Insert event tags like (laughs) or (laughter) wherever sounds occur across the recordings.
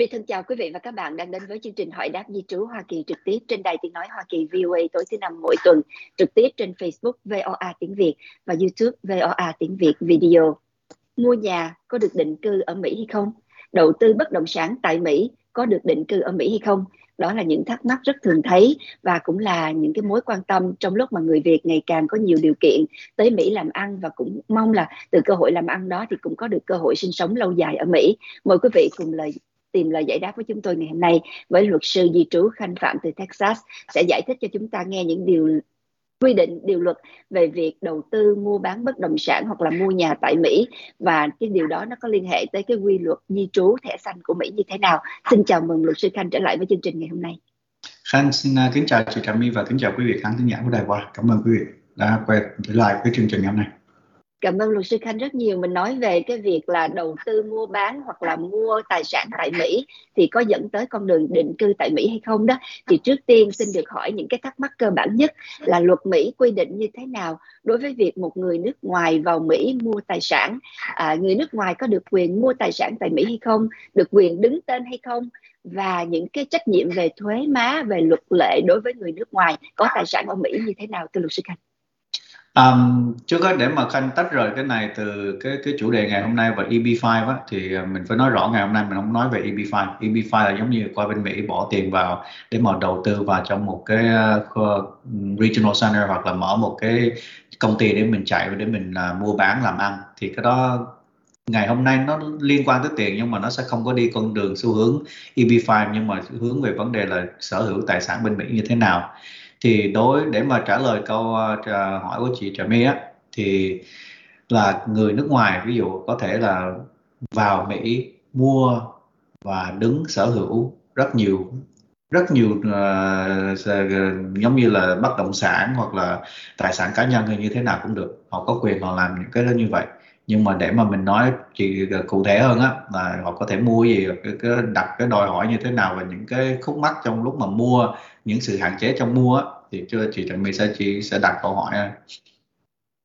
My thân chào quý vị và các bạn đang đến với chương trình hỏi đáp di trú Hoa Kỳ trực tiếp trên đài tiếng nói Hoa Kỳ VOA tối thứ năm mỗi tuần, trực tiếp trên Facebook VOA tiếng Việt và YouTube VOA tiếng Việt video. Mua nhà có được định cư ở Mỹ hay không? Đầu tư bất động sản tại Mỹ có được định cư ở Mỹ hay không? Đó là những thắc mắc rất thường thấy và cũng là những cái mối quan tâm trong lúc mà người Việt ngày càng có nhiều điều kiện tới Mỹ làm ăn và cũng mong là từ cơ hội làm ăn đó thì cũng có được cơ hội sinh sống lâu dài ở Mỹ. Mời quý vị cùng lời tìm lời giải đáp với chúng tôi ngày hôm nay với luật sư di trú Khanh Phạm từ Texas sẽ giải thích cho chúng ta nghe những điều quy định, điều luật về việc đầu tư, mua bán bất động sản hoặc là mua nhà tại Mỹ và cái điều đó nó có liên hệ tới cái quy luật di trú thẻ xanh của Mỹ như thế nào. Xin chào mừng luật sư Khanh trở lại với chương trình ngày hôm nay. Khanh, xin à, kính chào chị Trà My và kính chào quý vị khán thính giả của Đài Hoa. Cảm ơn quý vị đã quay trở lại với chương trình ngày hôm nay. Cảm ơn luật sư Khanh rất nhiều. Mình nói về cái việc là đầu tư mua bán hoặc là mua tài sản tại Mỹ thì có dẫn tới con đường định cư tại Mỹ hay không đó. Thì trước tiên xin được hỏi những cái thắc mắc cơ bản nhất là luật Mỹ quy định như thế nào đối với việc một người nước ngoài vào Mỹ mua tài sản. À, người nước ngoài có được quyền mua tài sản tại Mỹ hay không? Được quyền đứng tên hay không? và những cái trách nhiệm về thuế má về luật lệ đối với người nước ngoài có tài sản ở Mỹ như thế nào thưa luật sư Khanh? Um, trước hết để mà khanh tách rời cái này từ cái cái chủ đề ngày hôm nay và EB5 á, thì ờ, mình phải nói rõ ngày hôm nay mình không nói về EB5 EB5 là giống như qua bên Mỹ bỏ tiền vào để mà đầu tư vào trong một cái uh, regional center hoặc là mở một cái công ty để mình chạy để mình uh, mua bán làm ăn. Thì cái đó ngày hôm nay nó liên quan tới tiền nhưng mà nó sẽ không có đi con đường xu hướng EB5 nhưng mà hướng về vấn đề là sở hữu tài sản bên Mỹ như thế nào thì đối để mà trả lời câu uh, hỏi của chị Trà My á thì là người nước ngoài ví dụ có thể là vào Mỹ mua và đứng sở hữu rất nhiều rất nhiều uh, giống như là bất động sản hoặc là tài sản cá nhân hay như thế nào cũng được. Họ có quyền họ làm những cái đó như vậy nhưng mà để mà mình nói chị ờ, cụ thể hơn á là họ có thể mua gì cái, cái đặt cái đòi hỏi như thế nào và những cái khúc mắc trong lúc mà mua những sự hạn chế trong mua á thì chưa chị Trần My sẽ chị sẽ đặt câu hỏi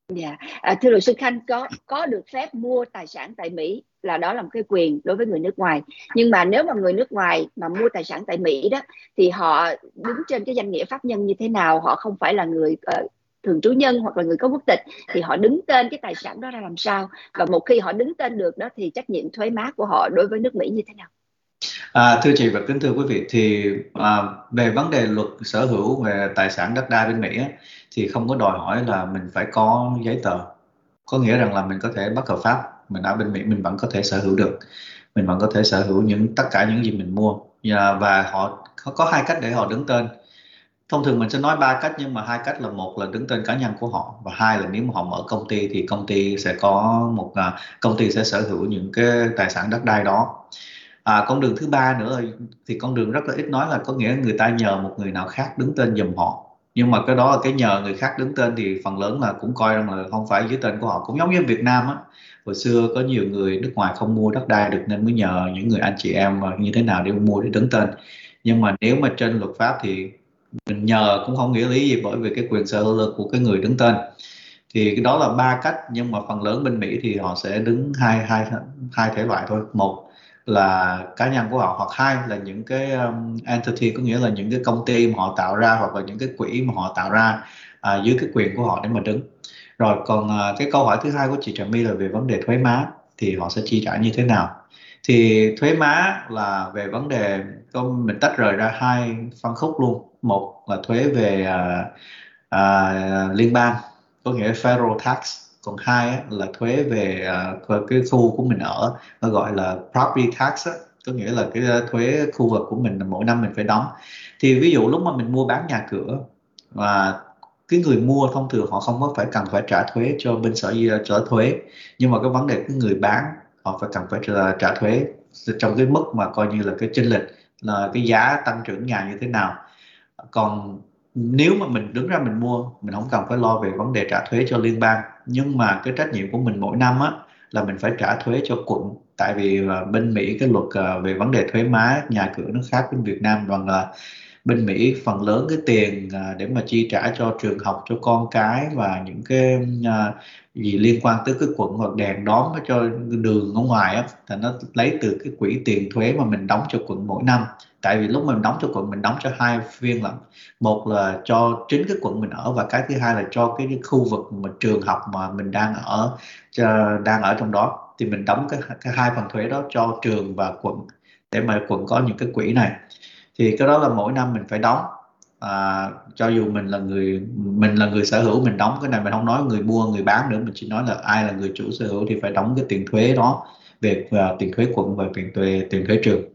Dạ, yeah. à, thưa luật sư Khanh có có được phép mua tài sản tại Mỹ là đó là một cái quyền đối với người nước ngoài. Nhưng mà nếu mà người nước ngoài mà mua tài sản tại Mỹ đó thì họ đứng trên cái danh nghĩa pháp nhân như thế nào? Họ không phải là người uh, thường trú nhân hoặc là người có quốc tịch thì họ đứng tên cái tài sản đó ra làm sao? Và một khi họ đứng tên được đó thì trách nhiệm thuế má của họ đối với nước Mỹ như thế nào? À, thưa chị và kính thưa quý vị thì à, về vấn đề luật sở hữu về tài sản đất đai bên Mỹ á, thì không có đòi hỏi là mình phải có giấy tờ có nghĩa rằng là mình có thể bất hợp pháp mình ở bên Mỹ mình vẫn có thể sở hữu được mình vẫn có thể sở hữu những tất cả những gì mình mua và, và họ có hai cách để họ đứng tên thông thường mình sẽ nói ba cách nhưng mà hai cách là một là đứng tên cá nhân của họ và hai là nếu mà họ mở công ty thì công ty sẽ có một à, công ty sẽ sở hữu những cái tài sản đất đai đó. À, con đường thứ ba nữa thì con đường rất là ít nói là có nghĩa người ta nhờ một người nào khác đứng tên giùm họ. Nhưng mà cái đó là cái nhờ người khác đứng tên thì phần lớn là cũng coi rằng là không phải dưới tên của họ. Cũng giống như Việt Nam á hồi xưa có nhiều người nước ngoài không mua đất đai được nên mới nhờ những người anh chị em à, như thế nào để mua để đứng tên. Nhưng mà nếu mà trên luật pháp thì mình nhờ cũng không nghĩa lý gì bởi vì cái quyền sở hữu của cái người đứng tên. Thì cái đó là ba cách nhưng mà phần lớn bên Mỹ thì họ sẽ đứng hai hai hai thể loại thôi. Một là cá nhân của họ hoặc hai là những cái um, entity có nghĩa là những cái công ty mà họ tạo ra hoặc là những cái quỹ mà họ tạo ra à, dưới cái quyền của họ để mà đứng. Rồi còn à, cái câu hỏi thứ hai của chị Trà My là về vấn đề thuế má thì họ sẽ chi trả như thế nào? Thì thuế má là về vấn đề mình tách rời ra hai phân khúc luôn một là thuế về à, à, liên bang có nghĩa federal tax. Còn hai là thuế về uh, cái khu của mình ở nó gọi là property tax á, có nghĩa là cái à, thuế khu vực của mình mỗi năm mình phải đóng. Thì ví dụ lúc mà mình mua bán nhà cửa và cái người mua thông thường họ không có phải cần phải trả thuế cho bên sở trả thuế. Nhưng mà cái vấn đề cái người bán họ phải cần phải trả, trả thuế. Trong cái mức mà coi như là cái chênh lệch là cái giá tăng trưởng nhà như thế nào còn nếu mà mình đứng ra mình mua, mình không cần phải lo về vấn đề trả thuế cho liên bang. Nhưng mà cái trách nhiệm của mình mỗi năm á, là mình phải trả thuế cho quận. Tại vì ờ, bên Mỹ cái luật ờ, về vấn đề thuế má, nhà cửa nó khác bên Việt Nam rằng là ờ, bên Mỹ phần lớn cái tiền để mà chi trả cho trường học cho con cái và những cái gì liên quan tới cái quận hoặc đèn đóm cho đường ở ngoài á, thì nó lấy từ cái quỹ tiền thuế mà mình đóng cho quận mỗi năm tại vì lúc mình đóng cho quận mình đóng cho hai phiên là một là cho chính cái quận mình ở và cái thứ hai là cho cái, cái khu vực mà trường học mà mình đang ở cho, đang ở trong đó. Thì mình đóng cái, cái hai phần thuế đó cho trường và quận để mà quận có những cái quỹ này. Thì cái đó là mỗi năm mình phải đóng. À, cho dù mình là người mình là người sở hữu mình đóng cái này mình không nói người mua người bán nữa. Mình chỉ nói là ai là người chủ sở hữu thì phải đóng cái tiền thuế đó về uh, tiền thuế quận và tiền thuế tiền thuế trường.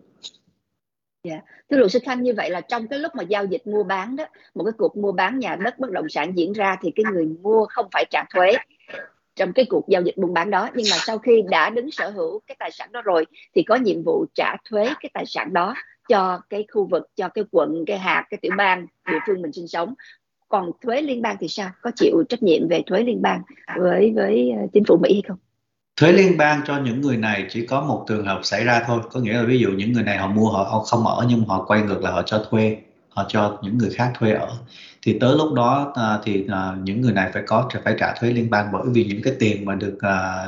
Dạ, yeah. thưa luật sư Khanh như vậy là trong cái lúc mà giao dịch mua bán đó, một cái cuộc mua bán nhà đất bất động sản diễn ra thì cái người mua không phải trả thuế trong cái cuộc giao dịch buôn bán đó. Nhưng mà sau khi đã đứng sở hữu cái tài sản đó rồi thì có nhiệm vụ trả thuế cái tài sản đó cho cái khu vực cho cái quận cái hạt cái tiểu bang địa phương mình sinh sống. Còn thuế liên bang thì sao? Có chịu trách nhiệm về thuế liên bang với với ờ, chính phủ mỹ hay không? Thuế liên bang cho những người này chỉ có một trường hợp xảy ra thôi. Có nghĩa là ví dụ những người này họ mua họ không ở nhưng họ quay ngược lại họ cho thuê họ cho những người khác thuê ở. Thì tới lúc đó à, thì à, những người này phải có phải trả thuế liên bang bởi vì những cái tiền mà được à,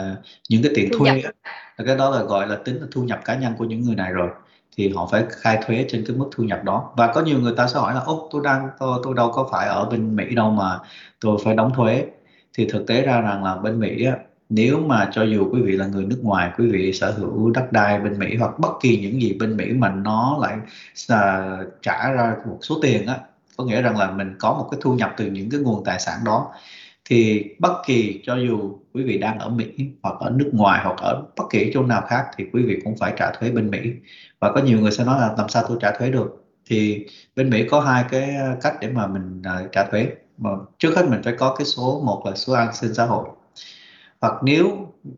những cái tiền thuê cái đó là gọi là tính là thu nhập cá nhân của những người này rồi. Thì họ phải khai thuế trên cái mức thu nhập đó. Và có nhiều người ta sẽ hỏi là ố tôi đang tôi, tôi đâu có phải ở bên Mỹ đâu mà tôi phải đóng thuế. Thì thực tế ra rằng là bên Mỹ á, nếu mà cho dù quý vị là người nước ngoài quý vị sở hữu đất đai bên Mỹ hoặc bất kỳ những gì bên Mỹ mà nó lại uh, trả ra một số tiền á có nghĩa rằng là mình có một cái thu nhập từ những cái nguồn tài sản đó thì bất kỳ cho dù quý vị đang ở Mỹ hoặc ở nước ngoài hoặc ở bất kỳ chỗ nào khác thì quý vị cũng phải trả thuế bên Mỹ. Và có nhiều người sẽ nói là làm sao tôi trả thuế được? Thì bên Mỹ có hai cái cách để mà mình uh, trả thuế. Mà trước hết mình phải có cái số một là số an sinh xã hội hoặc nếu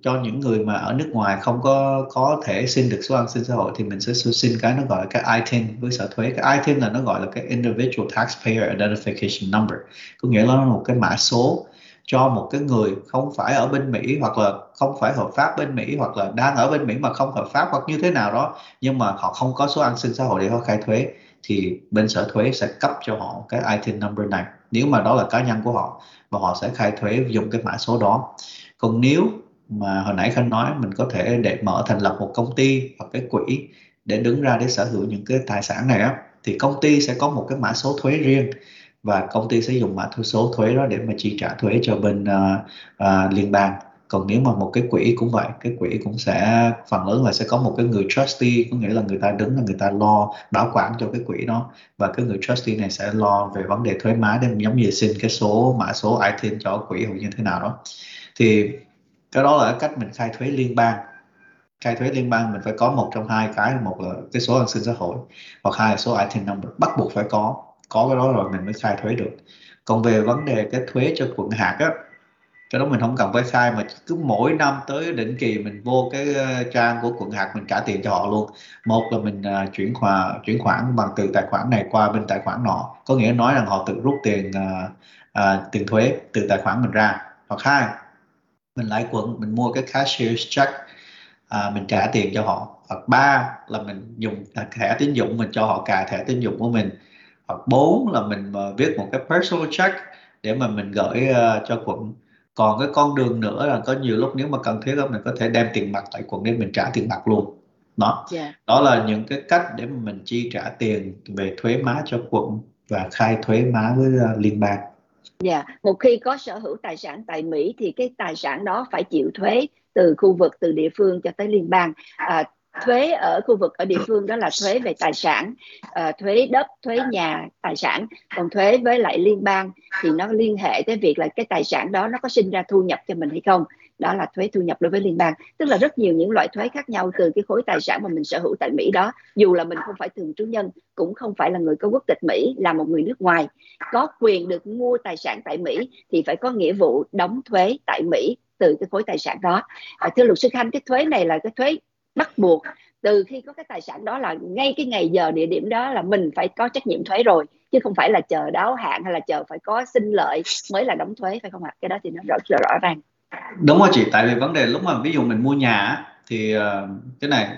cho những người mà ở nước ngoài không có có thể xin được số an sinh xã hội thì mình sẽ xin cái nó gọi là cái ITIN với sở thuế. Cái ITIN là nó gọi là cái Individual Taxpayer Identification Number. Có nghĩa là một cái mã số cho một cái người không phải ở bên Mỹ hoặc là không phải hợp pháp bên Mỹ hoặc là đang ở bên Mỹ mà không hợp pháp hoặc như thế nào đó, nhưng mà họ không có số an sinh xã hội để họ khai thuế thì bên sở thuế sẽ cấp cho họ cái ITIN number này. Nếu mà đó là cá nhân của họ, và họ sẽ khai thuế dùng cái mã số đó còn nếu mà hồi nãy khanh nói mình có thể để mở thành lập một công ty hoặc cái quỹ để đứng ra để sở hữu những cái tài sản này á thì công ty sẽ có một cái mã số thuế riêng. Và công ty sẽ dùng mã số thuế đó để mà chi trả thuế cho bên uh, uh, liên bang. Còn nếu mà một cái quỹ cũng vậy cái quỹ cũng sẽ phần lớn là sẽ có một cái người trustee có nghĩa là người ta đứng là người ta lo bảo quản cho cái quỹ đó. Và cái người trustee này sẽ lo về vấn đề thuế má để giống như xin cái số mã số ITIN cho quỹ hoặc như thế nào đó thì cái đó là cách mình khai thuế liên bang. Khai thuế liên bang mình phải có một trong hai cái một là cái số an sinh xã hội hoặc hai là số item number. Bắt buộc phải có có cái đó rồi mình mới khai thuế được. Còn về vấn đề cái thuế cho quận hạt á cái đó mình không cần phải khai mà cứ mỗi năm tới định kỳ mình vô cái ờ, trang của quận hạt mình trả tiền cho họ luôn. Một là mình à, chuyển khoản chuyển khoản bằng từ tài khoản này qua bên tài khoản nọ. Có nghĩa nói rằng họ tự rút tiền uh, uh, tiền thuế từ tài khoản mình ra. Hoặc hai mình lại quận mình mua cái cashier check à, mình trả tiền cho họ. Hoặc ba là mình dùng thẻ tín dụng mình cho họ cài thẻ tín dụng của mình. Hoặc bốn là mình viết một cái personal check để mà mình gửi uh, cho quận. Còn cái con đường nữa là có nhiều lúc nếu mà cần thiết đó mình có thể đem tiền mặt tại quận để mình trả tiền mặt luôn. Đó. Yeah. Dạ. đó là những cái cách để mà mình chi trả tiền về thuế má cho quận và khai thuế má với uh, liên bang Dạ, yeah. một khi có sở hữu tài sản tại Mỹ thì cái tài sản đó phải chịu thuế từ khu vực từ địa phương cho tới liên bang. À, thuế ở khu vực ở địa phương đó là thuế về tài sản à, thuế đất thuế nhà tài sản còn thuế với lại liên bang thì nó liên hệ tới việc là cái tài sản đó nó có sinh ra thu nhập cho mình hay không đó là thuế thu nhập đối với liên bang. Tức là rất nhiều những loại thuế khác nhau từ cái khối tài sản mà mình sở hữu tại Mỹ đó. Dù là mình không phải thường trú nhân cũng không phải là người có quốc tịch Mỹ là một người nước ngoài. Có quyền được mua tài sản tại Mỹ thì phải có nghĩa vụ đóng thuế tại Mỹ từ cái khối tài sản đó. À, thưa luật sư Khanh cái thuế này là cái thuế bắt buộc. Từ khi có cái tài sản đó là ngay cái ngày giờ địa điểm đó là mình phải có trách nhiệm thuế rồi. Chứ không phải là chờ đáo hạn hay là chờ phải có sinh lợi mới là đóng thuế phải không ạ? Cái đó thì nó rõ rõ ràng đúng rồi chị tại vì vấn đề lúc mà ví dụ mình mua nhà thì ờ, cái này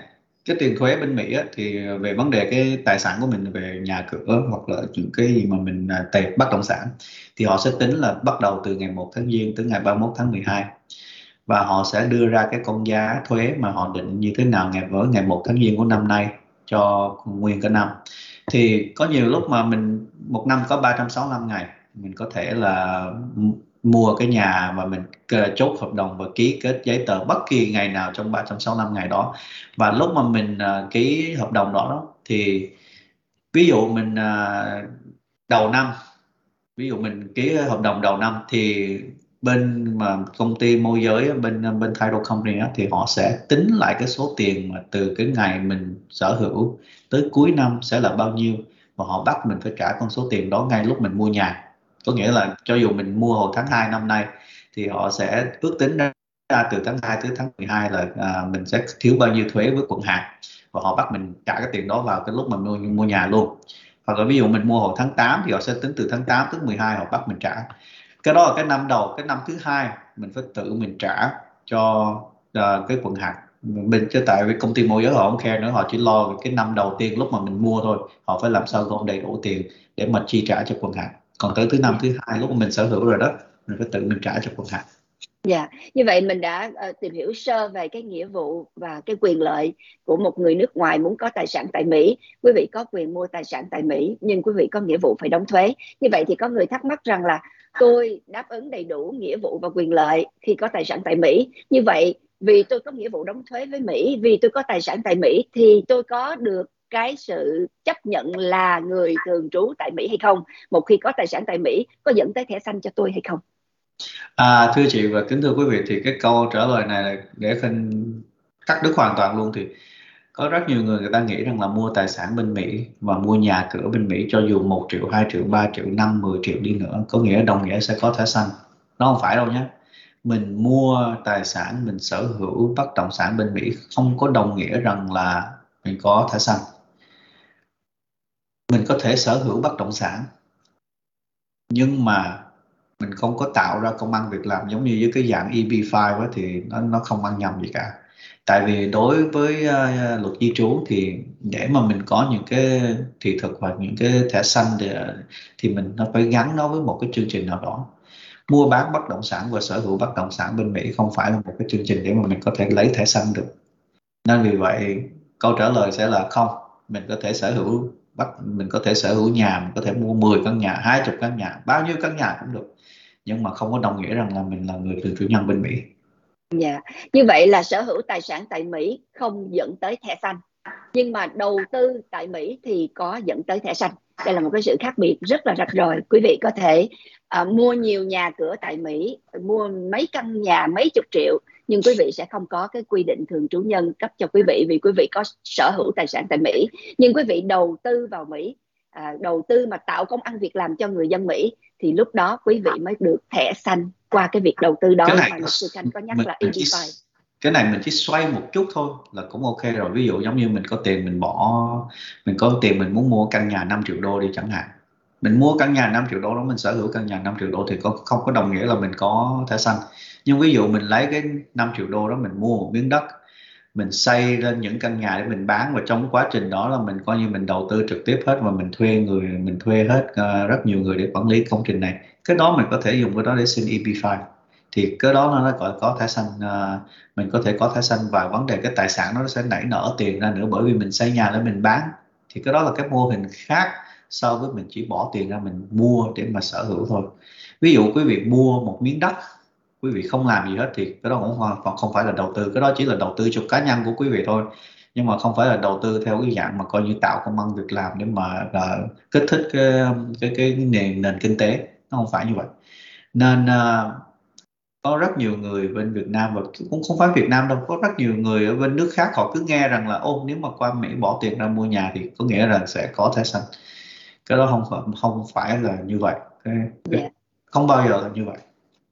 cái tiền thuế bên Mỹ á, thì về vấn đề cái tài sản của mình về nhà cửa hoặc là những cái gì mà mình à, tệ bất động sản thì họ sẽ tính là bắt đầu từ ngày 1 tháng Giêng tới ngày 31 tháng 12 và họ sẽ đưa ra cái con giá thuế mà họ định như thế nào ngày với ngày 1 tháng Giêng của năm nay cho nguyên cả năm. Thì có nhiều lúc mà mình một năm có 365 ngày mình có thể là mua cái nhà và mình chốt hợp đồng và ký kết giấy tờ bất kỳ ngày nào trong 365 ngày đó. Và lúc mà mình uh, ký hợp đồng đó, đó thì ví dụ mình uh, đầu năm ví dụ mình ký hợp đồng đầu năm thì bên mà công ty môi giới bên à, bên title company đó, thì họ sẽ tính lại cái số tiền mà từ cái ngày mình sở hữu tới cuối năm sẽ là bao nhiêu. Và họ bắt mình phải trả con số tiền đó ngay lúc mình mua nhà có nghĩa là cho dù mình mua hồi tháng 2 năm nay thì họ sẽ ước tính ra từ tháng 2 tới tháng 12 là à, mình sẽ thiếu bao nhiêu thuế với quận hạt. Và họ bắt mình trả cái tiền đó vào cái lúc mà mua, mua nhà luôn. Hoặc là ví dụ mình mua hồi tháng 8 thì họ sẽ tính từ tháng 8 tới 12 họ bắt mình trả. Cái đó là cái năm đầu cái năm thứ hai mình phải tự mình trả cho uh, cái quận hạt. Mình chứ tại vì công ty môi giới họ không khe nữa họ chỉ lo cái năm đầu tiên lúc mà mình mua thôi. Họ phải làm sao gom đầy đủ tiền để mà chi trả cho quận hạt còn tới thứ năm thứ hai lúc mà mình sở hữu rồi đó mình phải tự mình trả cho quần hạt Dạ, như vậy mình đã uh, tìm hiểu sơ về cái nghĩa vụ và cái quyền lợi của một người nước ngoài muốn có tài sản tại Mỹ. Quý vị có quyền mua tài sản tại Mỹ, nhưng quý vị có nghĩa vụ phải đóng thuế. Như vậy thì có người thắc mắc rằng là tôi đáp ứng đầy đủ nghĩa vụ và quyền lợi khi có tài sản tại Mỹ. Như vậy vì tôi có nghĩa vụ đóng thuế với Mỹ, vì tôi có tài sản tại Mỹ thì tôi có được cái sự chấp nhận là người thường trú tại Mỹ hay không một khi có tài sản tại Mỹ có dẫn tới thẻ xanh cho tôi hay không à, thưa chị và kính thưa quý vị thì cái câu trả lời này để khinh cắt đứt hoàn toàn luôn thì có rất nhiều người người ta nghĩ rằng là mua tài sản bên Mỹ và mua nhà cửa bên Mỹ cho dù 1 triệu, 2 triệu, 3 triệu, 5, 10 triệu đi nữa có nghĩa đồng nghĩa sẽ có thẻ xanh. Nó không phải đâu nhé. Mình mua tài sản, mình sở hữu bất động sản bên Mỹ không có đồng nghĩa rằng là mình có thẻ xanh mình có thể sở hữu bất động sản nhưng mà mình không có tạo ra công ăn việc làm giống như với cái dạng EB5 á, thì nó nó không ăn nhầm gì cả. Tại vì đối với uh, luật di trú thì để mà mình có những cái thị thực hoặc những cái thẻ xanh thì, ờ, thì mình nó phải gắn nó với một cái chương trình nào đó. Mua bán bất động sản và sở hữu bất động sản bên Mỹ không phải là một cái chương trình để mà mình có thể lấy thẻ xanh được. Nên vì vậy câu trả lời sẽ là không mình có thể sở hữu bắt mình có thể sở hữu nhà mình có thể mua 10 căn nhà 20 căn nhà bao nhiêu căn nhà cũng được. Nhưng mà không có đồng nghĩa rằng là mình là người thường chủ nhân bên Mỹ. Dạ, như vậy là sở hữu tài sản tại Mỹ không dẫn tới thẻ xanh. Nhưng mà đầu tư tại Mỹ thì có dẫn tới thẻ xanh. Đây là một cái sự khác biệt rất là rạch ròi. Quý vị có thể uh, mua nhiều nhà cửa tại Mỹ mua mấy căn nhà mấy chục triệu nhưng quý vị sẽ không có cái quy định thường trú nhân cấp cho quý vị vì quý vị có sở hữu tài sản tại Mỹ. Nhưng quý vị đầu tư vào Mỹ à, đầu tư mà tạo công ăn việc làm cho người dân Mỹ thì lúc đó quý vị mới được thẻ xanh qua cái việc đầu tư đó cái này, mà luật sư Khanh có nhắc là EB5 cái này mình chỉ xoay một chút thôi là cũng ok rồi. Ví dụ giống như mình có tiền mình bỏ mình có tiền mình muốn mua căn nhà 5 triệu đô đi chẳng hạn mình mua căn nhà 5 triệu đô đó mình sở hữu căn nhà 5 triệu đô thì có không có đồng nghĩa là mình có thẻ xanh. Nhưng ví dụ mình lấy cái 5 triệu đô đó mình mua một miếng đất mình xây lên những căn nhà để mình bán và trong quá trình đó là mình coi như mình đầu tư trực tiếp hết và mình thuê người mình thuê hết uh, rất nhiều người để quản lý công trình này. Cái đó mình có thể dùng cái đó để xin EP5 thì cái đó nó gọi có thẻ xanh uh, mình có thể có thẻ xanh và vấn đề cái tài sản nó sẽ nảy nở tiền ra nữa bởi vì mình xây nhà để mình bán. Thì cái đó là cái mô hình khác so với mình chỉ bỏ tiền ra mình mua để mà sở hữu thôi. Ví dụ quý vị mua một miếng đất quý vị không làm gì hết thì cái đó cũng hoàn toàn không phải là đầu tư. Cái đó chỉ là đầu tư cho cá nhân của quý vị thôi. Nhưng mà không phải là đầu tư theo cái dạng mà coi như tạo công ăn việc làm để mà là kích thích cái cái cái nền nền kinh tế. Nó không phải như vậy. Nên uh, có rất nhiều người bên Việt Nam và cũng không phải Việt Nam đâu có rất nhiều người ở bên nước khác họ cứ nghe rằng là ô nếu mà qua Mỹ bỏ tiền ra mua nhà thì có nghĩa là sẽ có thẻ xanh cái đó không không phải là như vậy cái, yeah. Dạ. không bao giờ là như vậy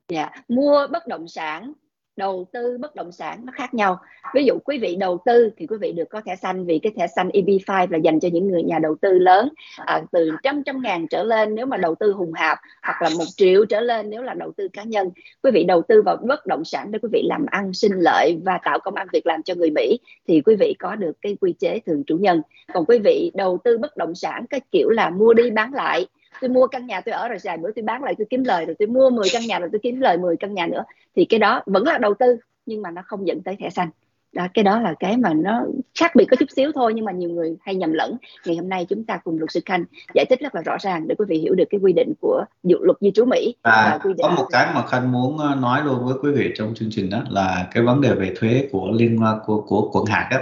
dạ mua bất động sản đầu tư bất động sản nó khác nhau. Ví dụ quý vị đầu tư thì quý vị được có thẻ xanh vì cái thẻ xanh EB5 là dành cho những người nhà đầu tư lớn. À, từ trăm trăm ngàn trở lên nếu mà đầu tư hùng hạp hoặc là một triệu trở lên nếu là đầu tư cá nhân. Quý vị đầu tư vào bất động sản để quý vị làm ăn sinh lợi và tạo công ăn việc làm cho người Mỹ thì quý vị có được cái quy chế thường chủ nhân. Còn quý vị đầu tư bất động sản cái kiểu là mua đi bán lại tôi mua căn nhà tôi ở rồi dài bữa tôi bán lại tôi kiếm lời rồi tôi mua 10 căn nhà rồi tôi kiếm lời 10 căn nhà nữa. Thì cái đó vẫn là đầu tư nhưng mà nó không dẫn tới thẻ xanh. Đó, cái đó là cái mà nó khác biệt có chút xíu thôi nhưng mà nhiều người hay nhầm lẫn. Ngày hôm nay chúng ta cùng luật sư khanh giải thích rất là rõ ràng để quý vị hiểu được cái quy định của dự luật di trú mỹ à, và quy định có một cái mà khanh muốn ờ, nói luôn với quý vị trong chương trình đó là cái vấn đề về thuế của liên của của quận hạt á.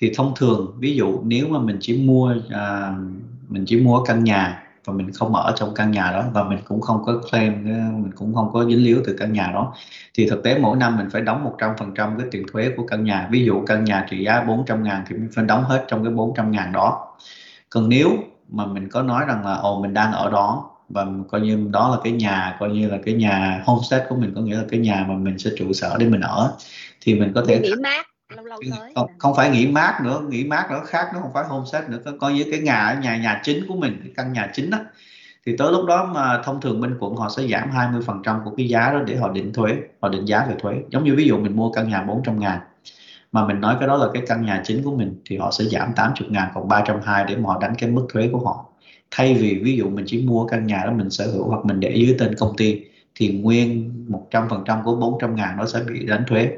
Thì thông thường ví dụ nếu mà mình chỉ mua à, mình chỉ mua căn nhà và mình không ở trong căn nhà đó và mình cũng không có claim mình cũng không có dính líu từ căn nhà đó. Thì thực tế mỗi năm mình phải đóng 100% cái tiền thuế của căn nhà. Ví dụ căn nhà trị giá 400 ngàn thì mình phải đóng hết trong cái 400 ngàn đó. Còn nếu mà mình có nói rằng là, ồ, mình đang ở đó và coi như đó là cái nhà, coi như là cái nhà homestead của mình, có nghĩa là cái nhà mà mình sẽ trụ sở để mình ở, thì mình có thể nghỉ mát lâu lâu tới không, không phải nghỉ mát nữa nghỉ mát nữa khác nó không phải homestead nữa. Có như cái nhà nhà nhà chính của mình cái căn nhà chính đó thì tới lúc đó mà thông thường bên quận họ sẽ giảm 20% của cái giá đó để họ định thuế họ định giá về thuế. Giống như ví dụ mình mua căn nhà 400 ngàn mà mình nói cái đó là cái căn nhà chính của mình thì họ sẽ giảm 80 ngàn còn 320 để mà họ đánh cái mức thuế của họ. Thay vì ví dụ mình chỉ mua căn nhà đó mình sở hữu hoặc mình để dưới tên công ty thì nguyên 100% của 400 ngàn nó sẽ bị đánh thuế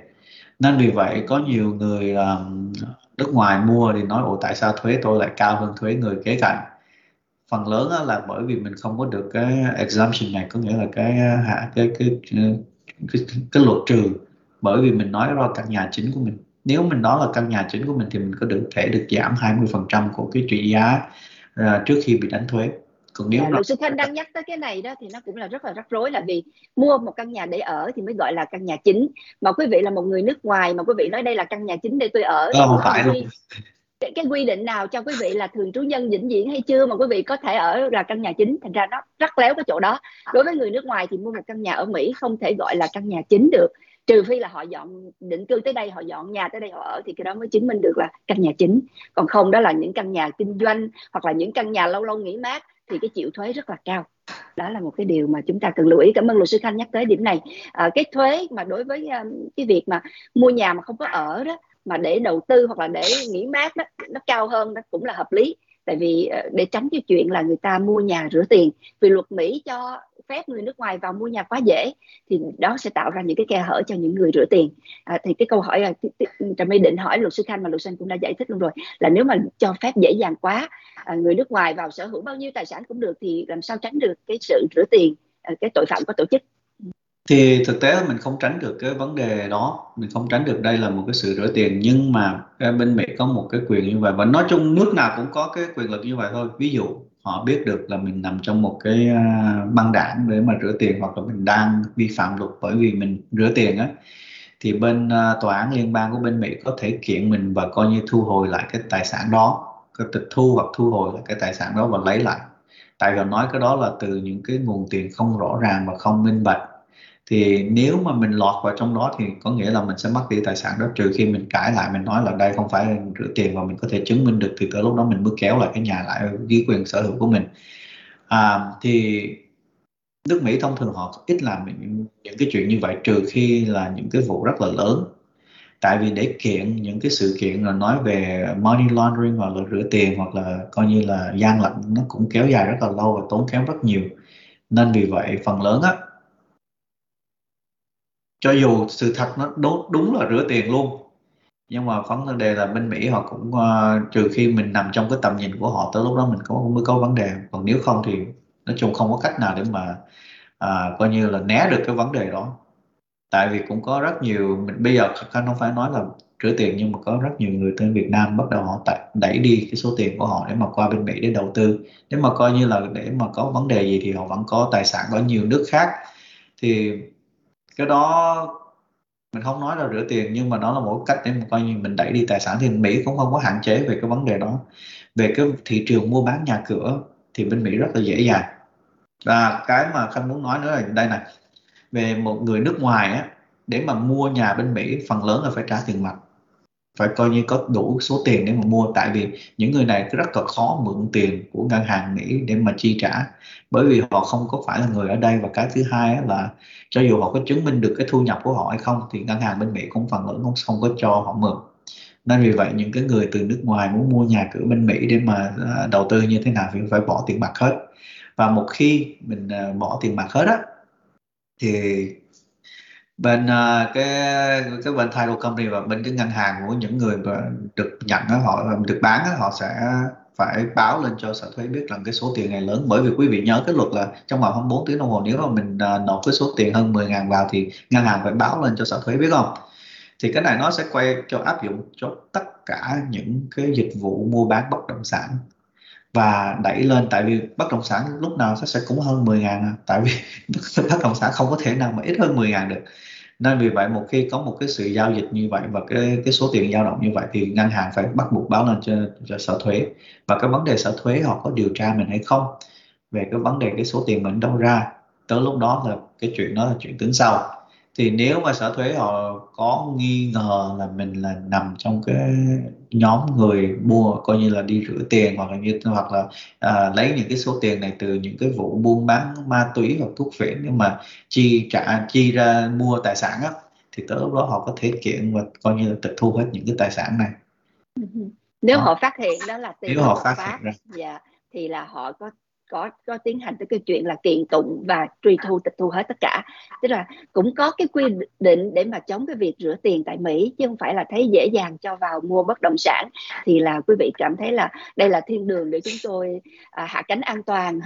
nên vì vậy có nhiều người um, nước ngoài mua thì nói ồ tại sao thuế tôi lại cao hơn thuế người kế cạnh? Phần lớn là bởi vì mình không có được cái exemption này có nghĩa là cái ờ, hạ cái cái, cái cái, cái luật trừ. Bởi vì mình nói đó căn nhà chính của mình. Nếu mình đó là căn nhà chính của mình thì mình có được thể được giảm 20% của cái trị giá uh, trước khi bị đánh thuế còn nếu dạ, luật sư khanh đang nhắc tới cái này đó thì nó cũng là rất là rắc rối là vì mua một căn nhà để ở thì mới gọi là căn nhà chính. Mà quý vị là một người nước ngoài mà quý vị nói đây là căn nhà chính để tôi ở không phải luôn cái, cái quy định nào cho quý vị là thường trú nhân vĩnh viễn hay chưa mà quý vị có thể ở là căn nhà chính? Thành ra nó rắc léo cái chỗ đó. Đối với người nước ngoài thì mua một căn nhà ở Mỹ không thể gọi là căn nhà chính được. Trừ phi là họ dọn định cư tới đây họ dọn nhà tới đây họ ở thì cái đó mới chứng minh được là căn nhà chính. Còn không đó là những căn nhà kinh doanh hoặc là những căn nhà lâu lâu nghỉ mát thì cái chịu thuế rất là cao. Đó là một cái điều mà chúng ta cần lưu ý. Cảm ơn luật sư khanh nhắc tới điểm này. À, cái thuế mà đối với um, cái việc mà mua nhà mà không có ở đó mà để đầu tư hoặc là để nghỉ mát đó nó cao hơn nó cũng là hợp lý. Tại vì ờ, để tránh cái chuyện là người ta mua nhà rửa tiền vì luật Mỹ cho phép người nước ngoài vào mua nhà quá dễ thì đó sẽ tạo ra những cái khe hở cho những người rửa tiền. À, thì cái câu hỏi là ừ, trà my định hỏi luật sư khanh mà luật sư khanh cũng đã giải thích luôn rồi là nếu mà cho phép dễ dàng quá à, người nước ngoài vào sở hữu bao nhiêu tài sản cũng được thì làm sao tránh được cái sự rửa tiền à, cái tội phạm có tổ chức? Thì thực tế mình không tránh được cái vấn đề đó mình không tránh được đây là một cái sự rửa tiền nhưng mà à, bên mỹ có một cái quyền như vậy và nói chung nước nào cũng có cái quyền lực như vậy thôi. Ví dụ họ biết được là mình nằm trong một cái à, băng đảng để mà rửa tiền hoặc là mình đang vi phạm luật bởi vì mình rửa tiền á, thì bên à, tòa án liên bang của bên Mỹ có thể kiện mình và coi như thu hồi lại cái tài sản đó, có tịch thu hoặc thu hồi lại cái tài sản đó và lấy lại. Tại vì nói cái đó là từ những cái nguồn tiền không rõ ràng và không minh bạch thì nếu mà mình lọt vào trong đó thì có nghĩa là mình sẽ mất đi tài sản đó. Trừ khi mình cãi lại mình nói là đây không phải rửa tiền và mình có thể chứng minh được thì tới lúc đó mình mới kéo lại cái nhà lại ghi quyền sở hữu của mình. À, thì nước Mỹ thông thường họ ít làm những, những cái chuyện như vậy trừ khi là những cái vụ rất là lớn. Tại vì để kiện những cái sự kiện là nói về money laundering hoặc là rửa tiền hoặc là coi như là gian lận nó cũng kéo dài rất là lâu và tốn kém rất nhiều. Nên vì vậy phần lớn á cho dù sự thật nó đúng, đúng là rửa tiền luôn nhưng mà vấn đề là bên Mỹ họ cũng uh, trừ khi mình nằm trong cái tầm nhìn của họ tới lúc đó mình có không có vấn đề. Còn nếu không thì nói chung không có cách nào để mà uh, coi như là né được cái vấn đề đó. Tại vì cũng có rất nhiều mình bây giờ khanh không phải nói là rửa tiền nhưng mà có rất nhiều người tới Việt Nam bắt đầu họ đẩy đi cái số tiền của họ để mà qua bên Mỹ để đầu tư. Nếu mà coi như là để mà có vấn đề gì thì họ vẫn có tài sản ở nhiều nước khác. Thì cái đó mình không nói là rửa tiền, nhưng mà nó là một cách để mà coi như mình đẩy đi tài sản. Thì Mỹ cũng không có hạn chế về cái vấn đề đó. Về cái thị trường mua bán nhà cửa thì bên Mỹ rất là dễ dàng. Và cái mà khanh muốn nói nữa là đây này. Về một người nước ngoài á, để mà mua nhà bên Mỹ, phần lớn là phải trả tiền mặt phải coi như có đủ số tiền để mà mua. Tại vì những người này rất là khó mượn tiền của ngân hàng Mỹ để mà chi trả. Bởi vì họ không có phải là người ở đây. Và cái thứ hai là cho dù họ có chứng minh được cái thu nhập của họ hay không, thì ngân hàng bên Mỹ cũng phần lớn không không có cho họ mượn. Nên vì vậy những cái người từ nước ngoài muốn mua nhà cửa bên Mỹ để mà à, đầu tư như thế nào thì phải bỏ tiền mặt hết. Và một khi mình à, bỏ tiền mặt hết á, thì bên uh, cái cái bên title company và bên cái ngân hàng của những người mà được nhận đó, họ à, được bán đó, họ sẽ phải báo lên cho sở thuế biết rằng cái số tiền này lớn. Bởi vì quý vị nhớ cái luật là trong vòng 24 tiếng đồng hồ nếu mà mình uh, nộp cái số tiền hơn 10 ngàn vào thì ngân hàng phải báo lên cho sở thuế biết không? Thì cái này nó sẽ quay cho áp dụng cho tất cả những cái dịch vụ mua bán bất động sản. Và đẩy lên tại vì bất động sản lúc nào sẽ cũng hơn 10 ngàn tại vì (laughs) bất động sản không có thể nào mà ít hơn 10 ngàn được nên vì vậy một khi có một cái sự giao dịch như vậy và cái cái số tiền dao động như vậy thì ngân hàng phải bắt buộc báo lên cho, cho sở thuế. Và cái vấn đề sở thuế họ có điều tra mình hay không? Về cái vấn đề cái số tiền mình đâu ra. Tới lúc đó là cái chuyện đó là chuyện tính sau thì nếu mà sở thuế họ có nghi ngờ là mình là nằm trong cái nhóm người mua coi như là đi rửa tiền hoặc là như hoặc là à, lấy những cái số tiền này từ những cái vụ buôn bán ma túy hoặc thuốc phiện nhưng mà chi trả chi ra mua tài sản á thì tới lúc đó họ có thể kiện và coi như là tịch thu hết những cái tài sản này. Nếu đó. họ phát hiện đó là tiền nếu họ phát, phát hiện ra. dạ, thì là họ có có có tiến hành tới cái chuyện là kiện tụng và truy thu tịch thu hết tất cả. Tức là cũng có cái quy định để mà chống cái việc rửa tiền tại Mỹ chứ không phải là thấy dễ dàng cho vào mua bất động sản. Thì là quý vị cảm thấy là đây là thiên đường để chúng tôi à, hạ cánh an toàn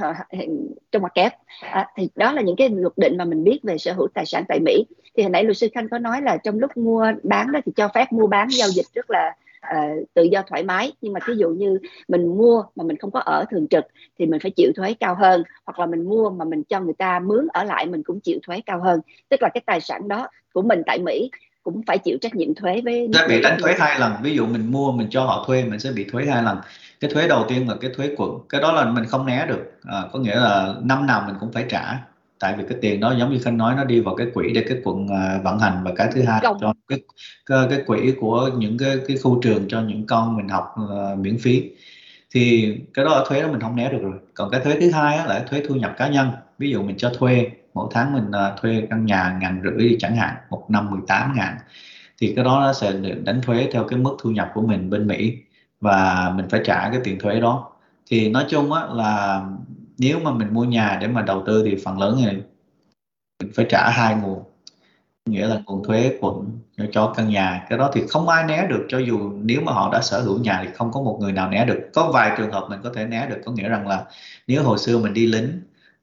trong mặt kép. À, thì đó là những cái luật định mà mình biết về sở hữu tài sản tại Mỹ. Thì hồi nãy luật sư Khanh có nói là trong lúc mua bán đó thì cho phép mua bán giao dịch rất là uh, tự do thoải mái. Nhưng mà ví dụ như mình mua mà mình không có ở thường trực thì mình phải chịu thuế cao hơn. Hoặc là mình mua mà mình cho người ta mướn ở lại mình cũng chịu thuế cao hơn. Tức là cái tài sản đó của mình tại Mỹ cũng phải chịu trách nhiệm thuế với sẽ bị đánh thuế hai lần. Ví dụ mình mua mình cho họ thuê mình sẽ bị thuế hai lần. Cái thuế đầu tiên là cái thuế quận. Cái đó là mình không né được. À, có nghĩa là năm nào mình cũng phải trả tại vì cái tiền đó giống như khanh nói nó đi vào cái quỹ để cái quận uh, vận hành và cái thứ hai Công. cho cái, cái cái quỹ của những cái cái khu trường cho những con mình học uh, miễn phí. Thì cái đó là thuế đó mình không né được rồi. Còn cái thuế thứ hai á, là thuế thu nhập cá nhân. Ví dụ mình cho thuê mỗi tháng mình uh, thuê căn nhà ngàn rưỡi đi chẳng hạn một năm 18 ngàn. Thì cái đó nó sẽ đánh thuế theo cái mức thu nhập của mình bên Mỹ và mình phải trả cái tiền thuế đó. Thì nói chung á là nếu mà mình mua nhà để mà đầu tư thì phần lớn thì mình phải trả hai nguồn. Nghĩa là nguồn thuế, quận, cho căn nhà. Cái đó thì không ai né được, cho dù nếu mà họ đã sở hữu nhà thì không có một người nào né được. Có vài trường hợp mình có thể né được, có nghĩa rằng là nếu hồi xưa mình đi lính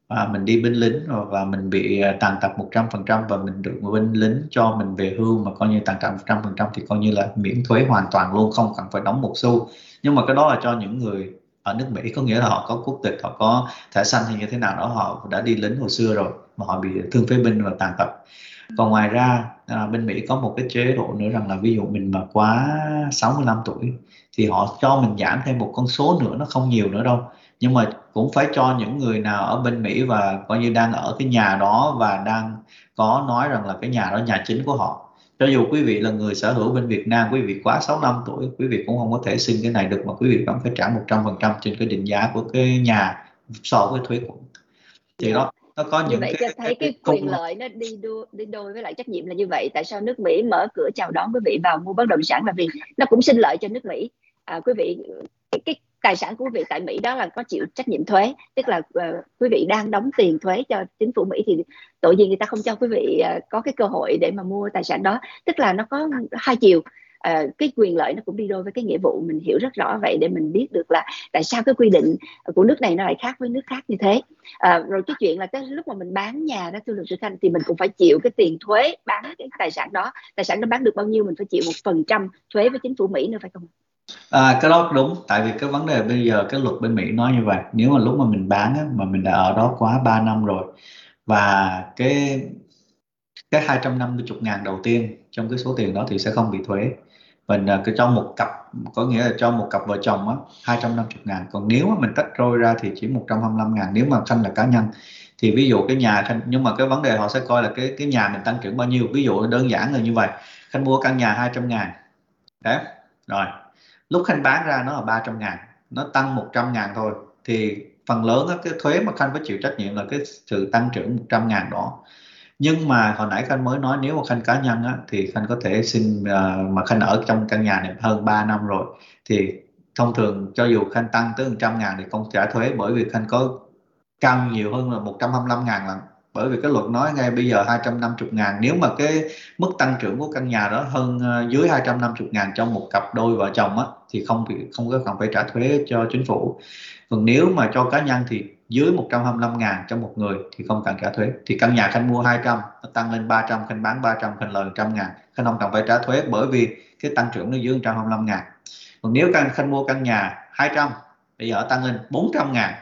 và mình đi binh lính và mình bị à, tàn tật 100% và mình được binh lính cho mình về hưu mà coi như tàn tật 100% thì coi như là miễn thuế hoàn toàn luôn, không cần phải đóng một xu. Nhưng mà cái đó là cho những người ở nước Mỹ có nghĩa là họ có quốc tịch họ có thẻ xanh hay như thế nào đó họ đã đi lính hồi xưa rồi mà họ bị thương phế binh và tàn tật. Còn ngoài ra à, bên Mỹ có một cái chế độ nữa rằng là ví dụ mình mà quá 65 tuổi thì họ cho mình giảm thêm một con số nữa nó không nhiều nữa đâu. Nhưng mà cũng phải cho những người nào ở bên Mỹ và coi như đang ở cái nhà đó và đang có nói rằng là cái nhà đó nhà chính của họ cho dù quý vị là người sở hữu bên Việt Nam quý vị quá 65 tuổi quý vị cũng không có thể xin cái này được mà quý vị vẫn phải trả 100% trên cái định giá của cái nhà so với thuế quận. Thì đó nó có những vậy cái, cho thấy cái, cái quyền lợi nó đi đôi đi đôi với lại trách nhiệm là như vậy tại sao nước Mỹ mở cửa chào đón quý vị vào mua bất động sản? Là vì nó cũng sinh lợi cho nước Mỹ. À, quý vị cái, cái tài sản của quý vị tại Mỹ đó là có chịu trách nhiệm thuế tức là uh, quý vị đang đóng tiền thuế cho chính phủ Mỹ thì tội gì người ta không cho quý vị uh, có cái cơ hội để mà mua tài sản đó. Tức là nó có hai chiều. Uh, cái quyền lợi nó cũng đi đôi với cái nghĩa vụ mình hiểu rất rõ vậy để mình biết được là tại sao cái quy định của nước này nó lại khác với nước khác như thế. Uh, rồi cái chuyện là cái lúc mà mình bán nhà đó thưa luật sư khanh thì mình cũng phải chịu cái tiền thuế bán cái tài sản đó. Tài sản nó bán được bao nhiêu mình phải chịu một phần trăm thuế với chính phủ mỹ nữa phải không À, cái đó đúng tại vì cái vấn đề bây giờ cái luật bên Mỹ nói như vậy nếu mà lúc mà mình bán á, mà mình đã ở đó quá 3 năm rồi và cái cái 250 ngàn đầu tiên trong cái số tiền đó thì sẽ không bị thuế. Mình à, cứ cho một cặp có nghĩa là cho một cặp vợ chồng á 250 ngàn. Còn nếu mà mình tách rôi ra thì chỉ 125 ngàn nếu mà khanh là cá nhân. Thì ví dụ cái nhà khanh nhưng mà cái vấn đề họ sẽ coi là cái cái nhà mình tăng trưởng bao nhiêu. Ví dụ đơn giản là như vậy khanh mua căn nhà 200 ngàn đấy rồi lúc khanh bán ra nó là 300 ngàn nó tăng 100 ngàn thôi. Thì phần lớn đó, cái thuế mà khanh phải chịu trách nhiệm là cái sự tăng trưởng 100 ngàn đó. Nhưng mà hồi nãy khanh mới nói nếu mà khanh cá nhân á, thì khanh có thể xin uh, mà khanh ở trong căn nhà này hơn 3 năm rồi thì thông thường cho dù khanh tăng tới 100 ngàn thì không trả thuế bởi vì khanh có căn nhiều hơn là 125 ngàn lần bởi vì cái luật nói ngay bây giờ 250 ngàn nếu mà cái mức tăng trưởng của căn nhà đó hơn ờ, dưới 250 ngàn trong một cặp đôi vợ chồng á thì không bị không có cần phải trả thuế cho chính phủ. Còn nếu mà cho cá nhân thì dưới 125 ngàn cho một người thì không cần trả thuế. Thì căn nhà khanh mua 200 nó tăng lên 300 khanh bán 300 khanh lời 100 ngàn khanh không cần phải trả thuế bởi vì cái tăng trưởng nó dưới 125 ngàn. Còn nếu khanh, khanh mua căn nhà 200 bây giờ tăng lên 400 ngàn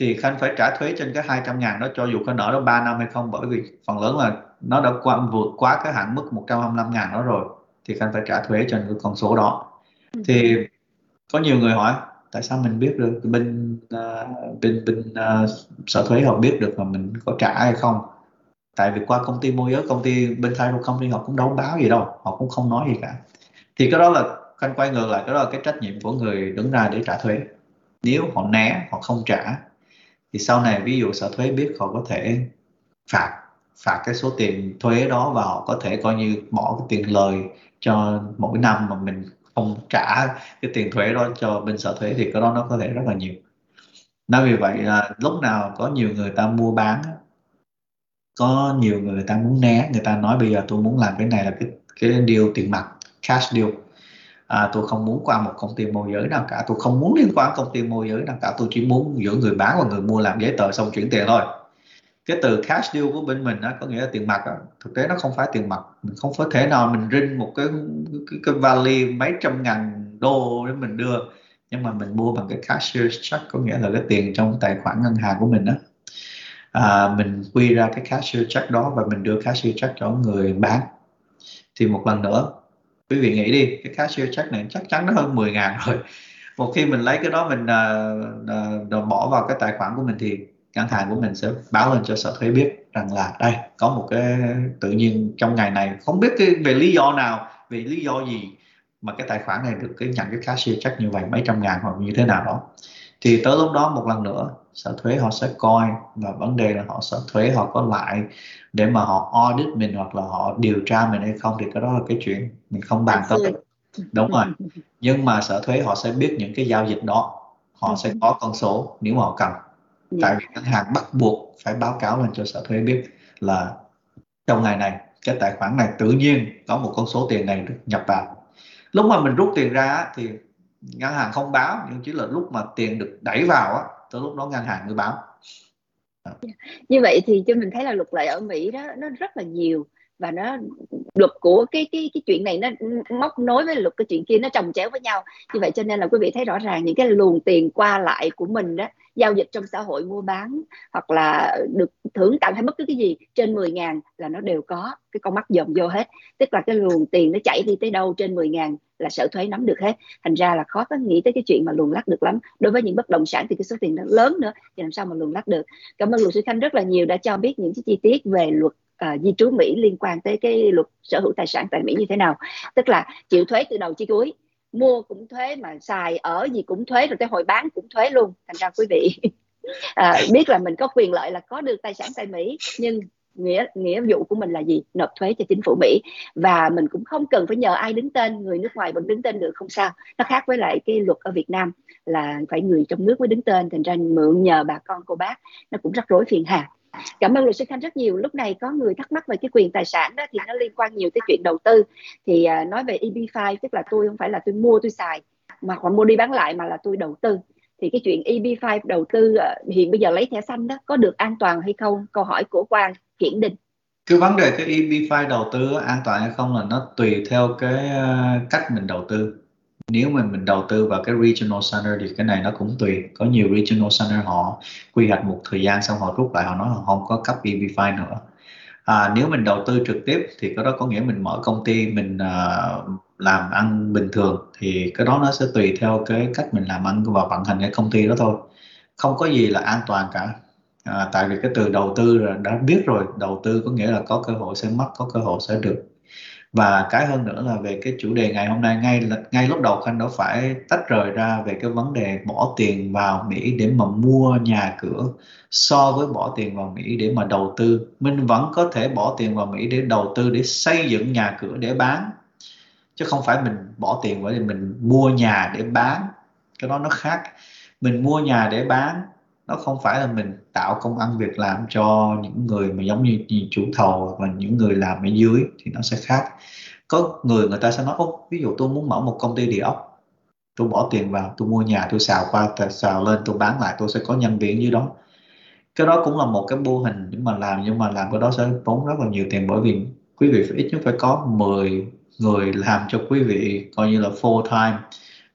thì khanh phải trả thuế trên cái 200 ngàn đó cho dù khanh ở đó 3 năm hay không bởi vì phần lớn là nó đã qua, vượt quá cái hạn mức 125 ngàn đó rồi. Thì khanh phải trả thuế trên cái con số đó. Ừ. thì có nhiều người hỏi tại sao mình biết được bên uh, bên bên uh, sở thuế họ biết được mà mình có trả hay không? Tại vì qua công ty môi giới công ty bên title company họ cũng đâu báo gì đâu họ cũng không nói gì cả. Thì cái đó là khanh quay ngược lại cái đó là cái trách nhiệm của người đứng ra để trả thuế. Nếu họ né họ không trả thì sau này ví dụ sở thuế biết họ có thể phạt phạt cái số tiền thuế đó và họ có thể coi như bỏ cái tiền lời cho mỗi năm mà mình không trả cái tiền thuế đó cho bên sở thuế thì cái đó nó có thể rất là nhiều. Nói vì vậy là lúc nào có nhiều người ta mua bán có nhiều người ta muốn né, người ta nói bây giờ tôi muốn làm cái này là cái cái deal tiền mặt, cash deal à, tôi không muốn qua một công ty môi giới nào cả. Tôi không muốn liên quan công ty môi giới nào cả. Tôi chỉ muốn giữa người bán và người mua làm giấy tờ xong chuyển tiền thôi. Cái từ cash deal của bên mình nó có nghĩa là tiền mặt đó. thực tế nó không phải tiền mặt. Mình không có thể nào mình rinh một cái cái, cái vali mấy trăm ngàn đô để mình đưa. Nhưng mà mình mua bằng cái cashier check có nghĩa là cái tiền trong tài khoản ngân hàng của mình đó à, mình quy ra cái cashier check đó và mình đưa cashier check cho người bán. Thì một lần nữa quý vị nghĩ đi cái cashier check này chắc chắn nó hơn 10 ngàn (laughs) rồi. Một khi mình lấy cái đó mình uh, uh, bỏ vào cái tài khoản của mình thì ngân hàng của mình sẽ báo lên cho sở thuế biết rằng là đây có một cái tự nhiên trong ngày này. Không biết cái về lý do nào vì lý do gì mà cái tài khoản này được cái nhận cái cashier check như vậy mấy trăm ngàn hoặc như thế nào đó. Thì tới lúc đó một lần nữa sở thuế họ sẽ coi và vấn đề là họ sở thuế họ có lại để mà họ audit mình hoặc là họ điều tra mình hay không thì cái đó là cái chuyện mình không bàn tới. Đúng rồi. (laughs) Nhưng mà sở thuế họ sẽ biết những cái giao dịch đó. Họ sẽ có con số nếu mà họ cần. Yeah. tại vì ngân hàng bắt buộc phải báo cáo lên cho sở thuế biết là trong ngày này cái tài khoản này tự nhiên có một con số tiền này được nhập vào. Lúc mà mình rút tiền ra thì ngân hàng không báo nhưng chỉ là lúc mà tiền được đẩy vào á tới lúc đó ngân hàng mới báo. Như vậy thì cho mình thấy là luật lệ ở Mỹ đó, nó rất là nhiều và nó, luật của cái cái cái chuyện này nó móc nối với luật cái chuyện kia, nó chồng chéo với nhau. Như vậy cho nên là quý vị thấy rõ ràng những cái luồng tiền qua lại của mình đó giao dịch trong xã hội mua bán hoặc là được thưởng tặng hay bất cứ cái gì trên 10 ngàn là nó đều có cái con mắt dòm vô hết. Tức là cái luồng tiền nó chảy đi tới đâu trên 10 ngàn là sở thuế nắm được hết. Thành ra là khó có nghĩ tới cái chuyện mà luồn lách được lắm. Đối với những bất động sản thì cái số tiền nó lớn nữa thì làm sao mà luồn lách được? Cảm ơn luật sư khanh rất là nhiều đã cho biết những cái chi tiết về luật uh, di trú Mỹ liên quan tới cái luật sở hữu tài sản tại Mỹ như thế nào. Tức là chịu thuế từ đầu chí cuối mua cũng thuế mà xài ở gì cũng thuế rồi tới hồi bán cũng thuế luôn. Thành ra quý vị (laughs) à, biết là mình có quyền lợi là có được tài sản tại Mỹ nhưng nghĩa nghĩa vụ của mình là gì? Nộp thuế cho chính phủ Mỹ. Và mình cũng không cần phải nhờ ai đứng tên người nước ngoài vẫn đứng tên được không sao. Nó khác với lại cái luật ở Việt Nam là phải người trong nước mới đứng tên. Thành ra mượn nhờ bà con cô bác nó cũng rắc rối phiền hà cảm ơn luật sư khanh rất nhiều. Lúc này có người thắc mắc về cái quyền tài sản đó thì nó liên quan nhiều tới chuyện đầu tư. Thì uh, nói về EB5 tức là tôi không phải là tôi mua tôi xài mà còn mua đi bán lại mà là tôi đầu tư. Thì cái chuyện EB5 đầu tư à, hiện bây giờ lấy thẻ xanh đó có được an toàn hay không? Câu hỏi của Quang Hiển Đình. Cái vấn đề cái EB5 đầu tư an toàn hay không là nó tùy theo cái à, cách mình đầu tư nếu mà mình đầu tư vào cái regional center thì cái này nó cũng tùy. Có nhiều regional center họ quy hoạch một thời gian xong họ rút lại họ nói họ không có cấp BB5 nữa. À, nếu mình đầu tư trực tiếp thì cái đó có nghĩa mình mở công ty mình uh, làm ăn bình thường thì cái đó nó sẽ tùy theo cái cách mình làm ăn và vận hành cái công ty đó thôi. Không có gì là an toàn cả. À, tại vì cái từ đầu tư là đã biết rồi. Đầu tư có nghĩa là có cơ hội sẽ mất có cơ hội sẽ được và cái hơn nữa là về cái chủ đề ngày hôm nay, ngay ngay lúc đầu khanh đã phải tách rời ra về cái vấn đề bỏ tiền vào Mỹ để mà mua nhà cửa so với bỏ tiền vào Mỹ để mà đầu tư. Mình vẫn có thể bỏ tiền vào Mỹ để đầu tư, để xây dựng nhà cửa để bán. Chứ không phải mình bỏ tiền vào để mình mua nhà để bán. Cái đó nó khác. Mình mua nhà để bán nó không phải là mình tạo công ăn việc làm cho những người mà giống như, như chủ thầu hoặc là những người làm ở dưới thì nó sẽ khác. Có người người ta sẽ nói Ô, ví dụ tôi muốn mở một công ty địa ốc tôi bỏ tiền vào tôi mua nhà tôi xào qua xào lên tôi bán lại tôi sẽ có nhân viên dưới đó. Cái đó cũng là một cái mô hình để mà làm nhưng mà làm cái đó sẽ tốn rất là nhiều tiền bởi vì quý vị phải ít nhất phải có 10 người làm cho quý vị coi như là full time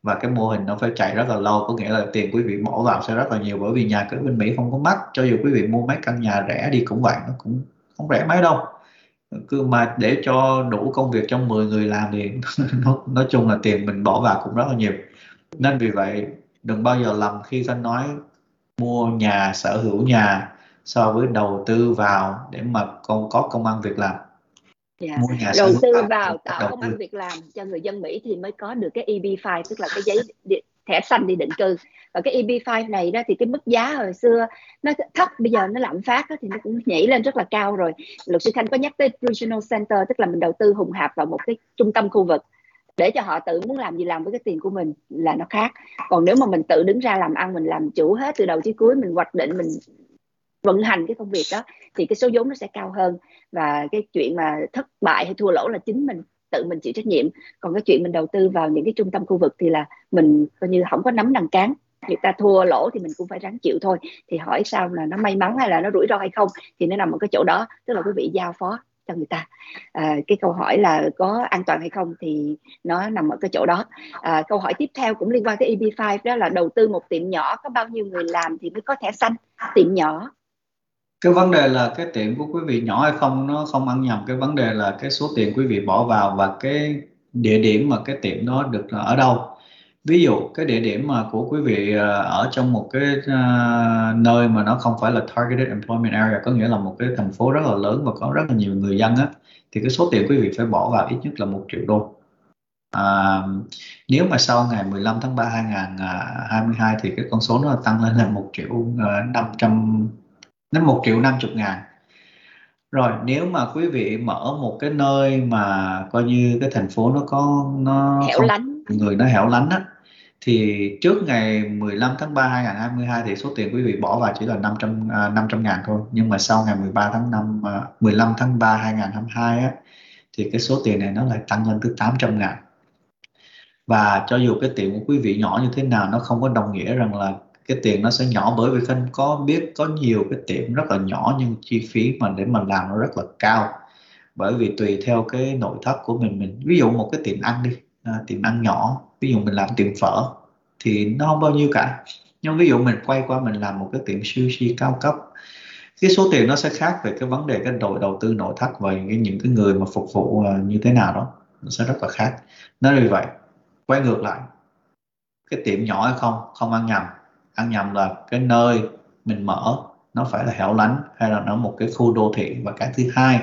và cái mô hình nó phải chạy rất là lâu có nghĩa là tiền quý vị bỏ vào sẽ rất là nhiều bởi vì nhà cửa bên Mỹ không có mắc cho dù quý vị mua mấy căn nhà rẻ đi cũng vậy nó cũng không rẻ mấy đâu. Cứ mà để cho đủ công việc trong 10 người làm thì (laughs) nó, nói chung là tiền mình bỏ vào cũng rất là nhiều. Nên vì vậy đừng bao giờ lầm khi anh nói mua nhà sở hữu nhà so với đầu tư vào để mà con có công ăn việc làm. Yeah. Mua nhà đầu tư vào tạo công ăn việc làm cho người dân Mỹ thì mới có được cái EB5 tức là cái giấy thẻ xanh đi định cư. Và cái EB5 này đó thì cái mức giá hồi xưa nó thấp bây giờ nó lạm phát đó, thì nó cũng nhảy lên rất là cao rồi. Luật sư Khanh có nhắc tới regional center tức là mình đầu tư hùng hạp vào một cái trung tâm khu vực để cho họ tự muốn làm gì làm với cái tiền của mình là nó khác. Còn nếu mà mình tự đứng ra làm ăn mình làm chủ hết từ đầu chí cuối mình hoạch định mình vận hành cái công việc đó thì cái số vốn nó sẽ cao hơn. Và cái chuyện mà thất bại hay thua lỗ là chính mình tự mình chịu trách nhiệm. Còn cái chuyện mình đầu tư vào những cái trung tâm khu vực thì là mình coi như không có nắm đằng cán. Người ta thua lỗ thì mình cũng phải ráng chịu thôi. Thì hỏi sao là nó may mắn hay là nó rủi ro hay không thì nó nằm ở cái chỗ đó. Tức là quý vị giao phó cho người ta. À, cái câu hỏi là có an toàn hay không thì nó nằm ở cái chỗ đó. À, câu hỏi tiếp theo cũng liên quan tới EB5 đó là đầu tư một tiệm nhỏ có bao nhiêu người làm thì mới có thẻ xanh? Tiệm nhỏ cái vấn đề là cái tiệm của quý vị nhỏ hay không nó không ăn nhầm. Cái vấn đề là cái số tiền quý vị bỏ vào và cái địa điểm mà cái tiệm đó được à, ở đâu. Ví dụ cái địa điểm mà của quý vị à, ở trong một cái uh, nơi mà nó không phải là targeted employment area có nghĩa là một cái thành phố rất là lớn và có rất là nhiều người dân á thì cái số tiền quý vị phải bỏ vào ít nhất là một triệu đô. À, nếu mà sau ngày 15 tháng 3 2022 thì cái con số nó tăng lên là một triệu năm trăm đến một triệu năm chục ngàn. Rồi nếu mà quý vị mở một cái nơi mà coi như cái thành phố nó có nó hẻo lánh. người nó hẻo lánh á thì trước ngày 15 tháng 3 2022 thì số tiền quý vị bỏ vào chỉ là 500 à, 500 ngàn thôi. Nhưng mà sau ngày 13 tháng 5 à, 15 tháng 3 2022 á thì cái số tiền này nó lại tăng lên tới 800 ngàn. Và cho dù cái tiệm của quý vị nhỏ như thế nào nó không có đồng nghĩa rằng là cái tiền nó sẽ nhỏ bởi vì khanh có biết có nhiều cái tiệm rất là nhỏ nhưng chi phí mà để mình làm nó rất là cao. Bởi vì tùy theo cái nội thất của mình mình ví dụ một cái tiệm ăn đi à, tiệm ăn nhỏ ví dụ mình làm tiệm phở thì nó không bao nhiêu cả. Nhưng ví dụ mình quay qua mình làm một cái tiệm sushi cao cấp cái số tiền nó sẽ khác về cái vấn đề cái đội đầu tư nội thất và những, những cái người mà phục vụ à, như thế nào đó nó sẽ rất là khác. Nó như vậy quay ngược lại cái tiệm nhỏ hay không không ăn nhầm ăn nhầm là cái nơi mình mở nó phải là hẻo lánh hay là nó một cái khu đô thị. Và cái thứ hai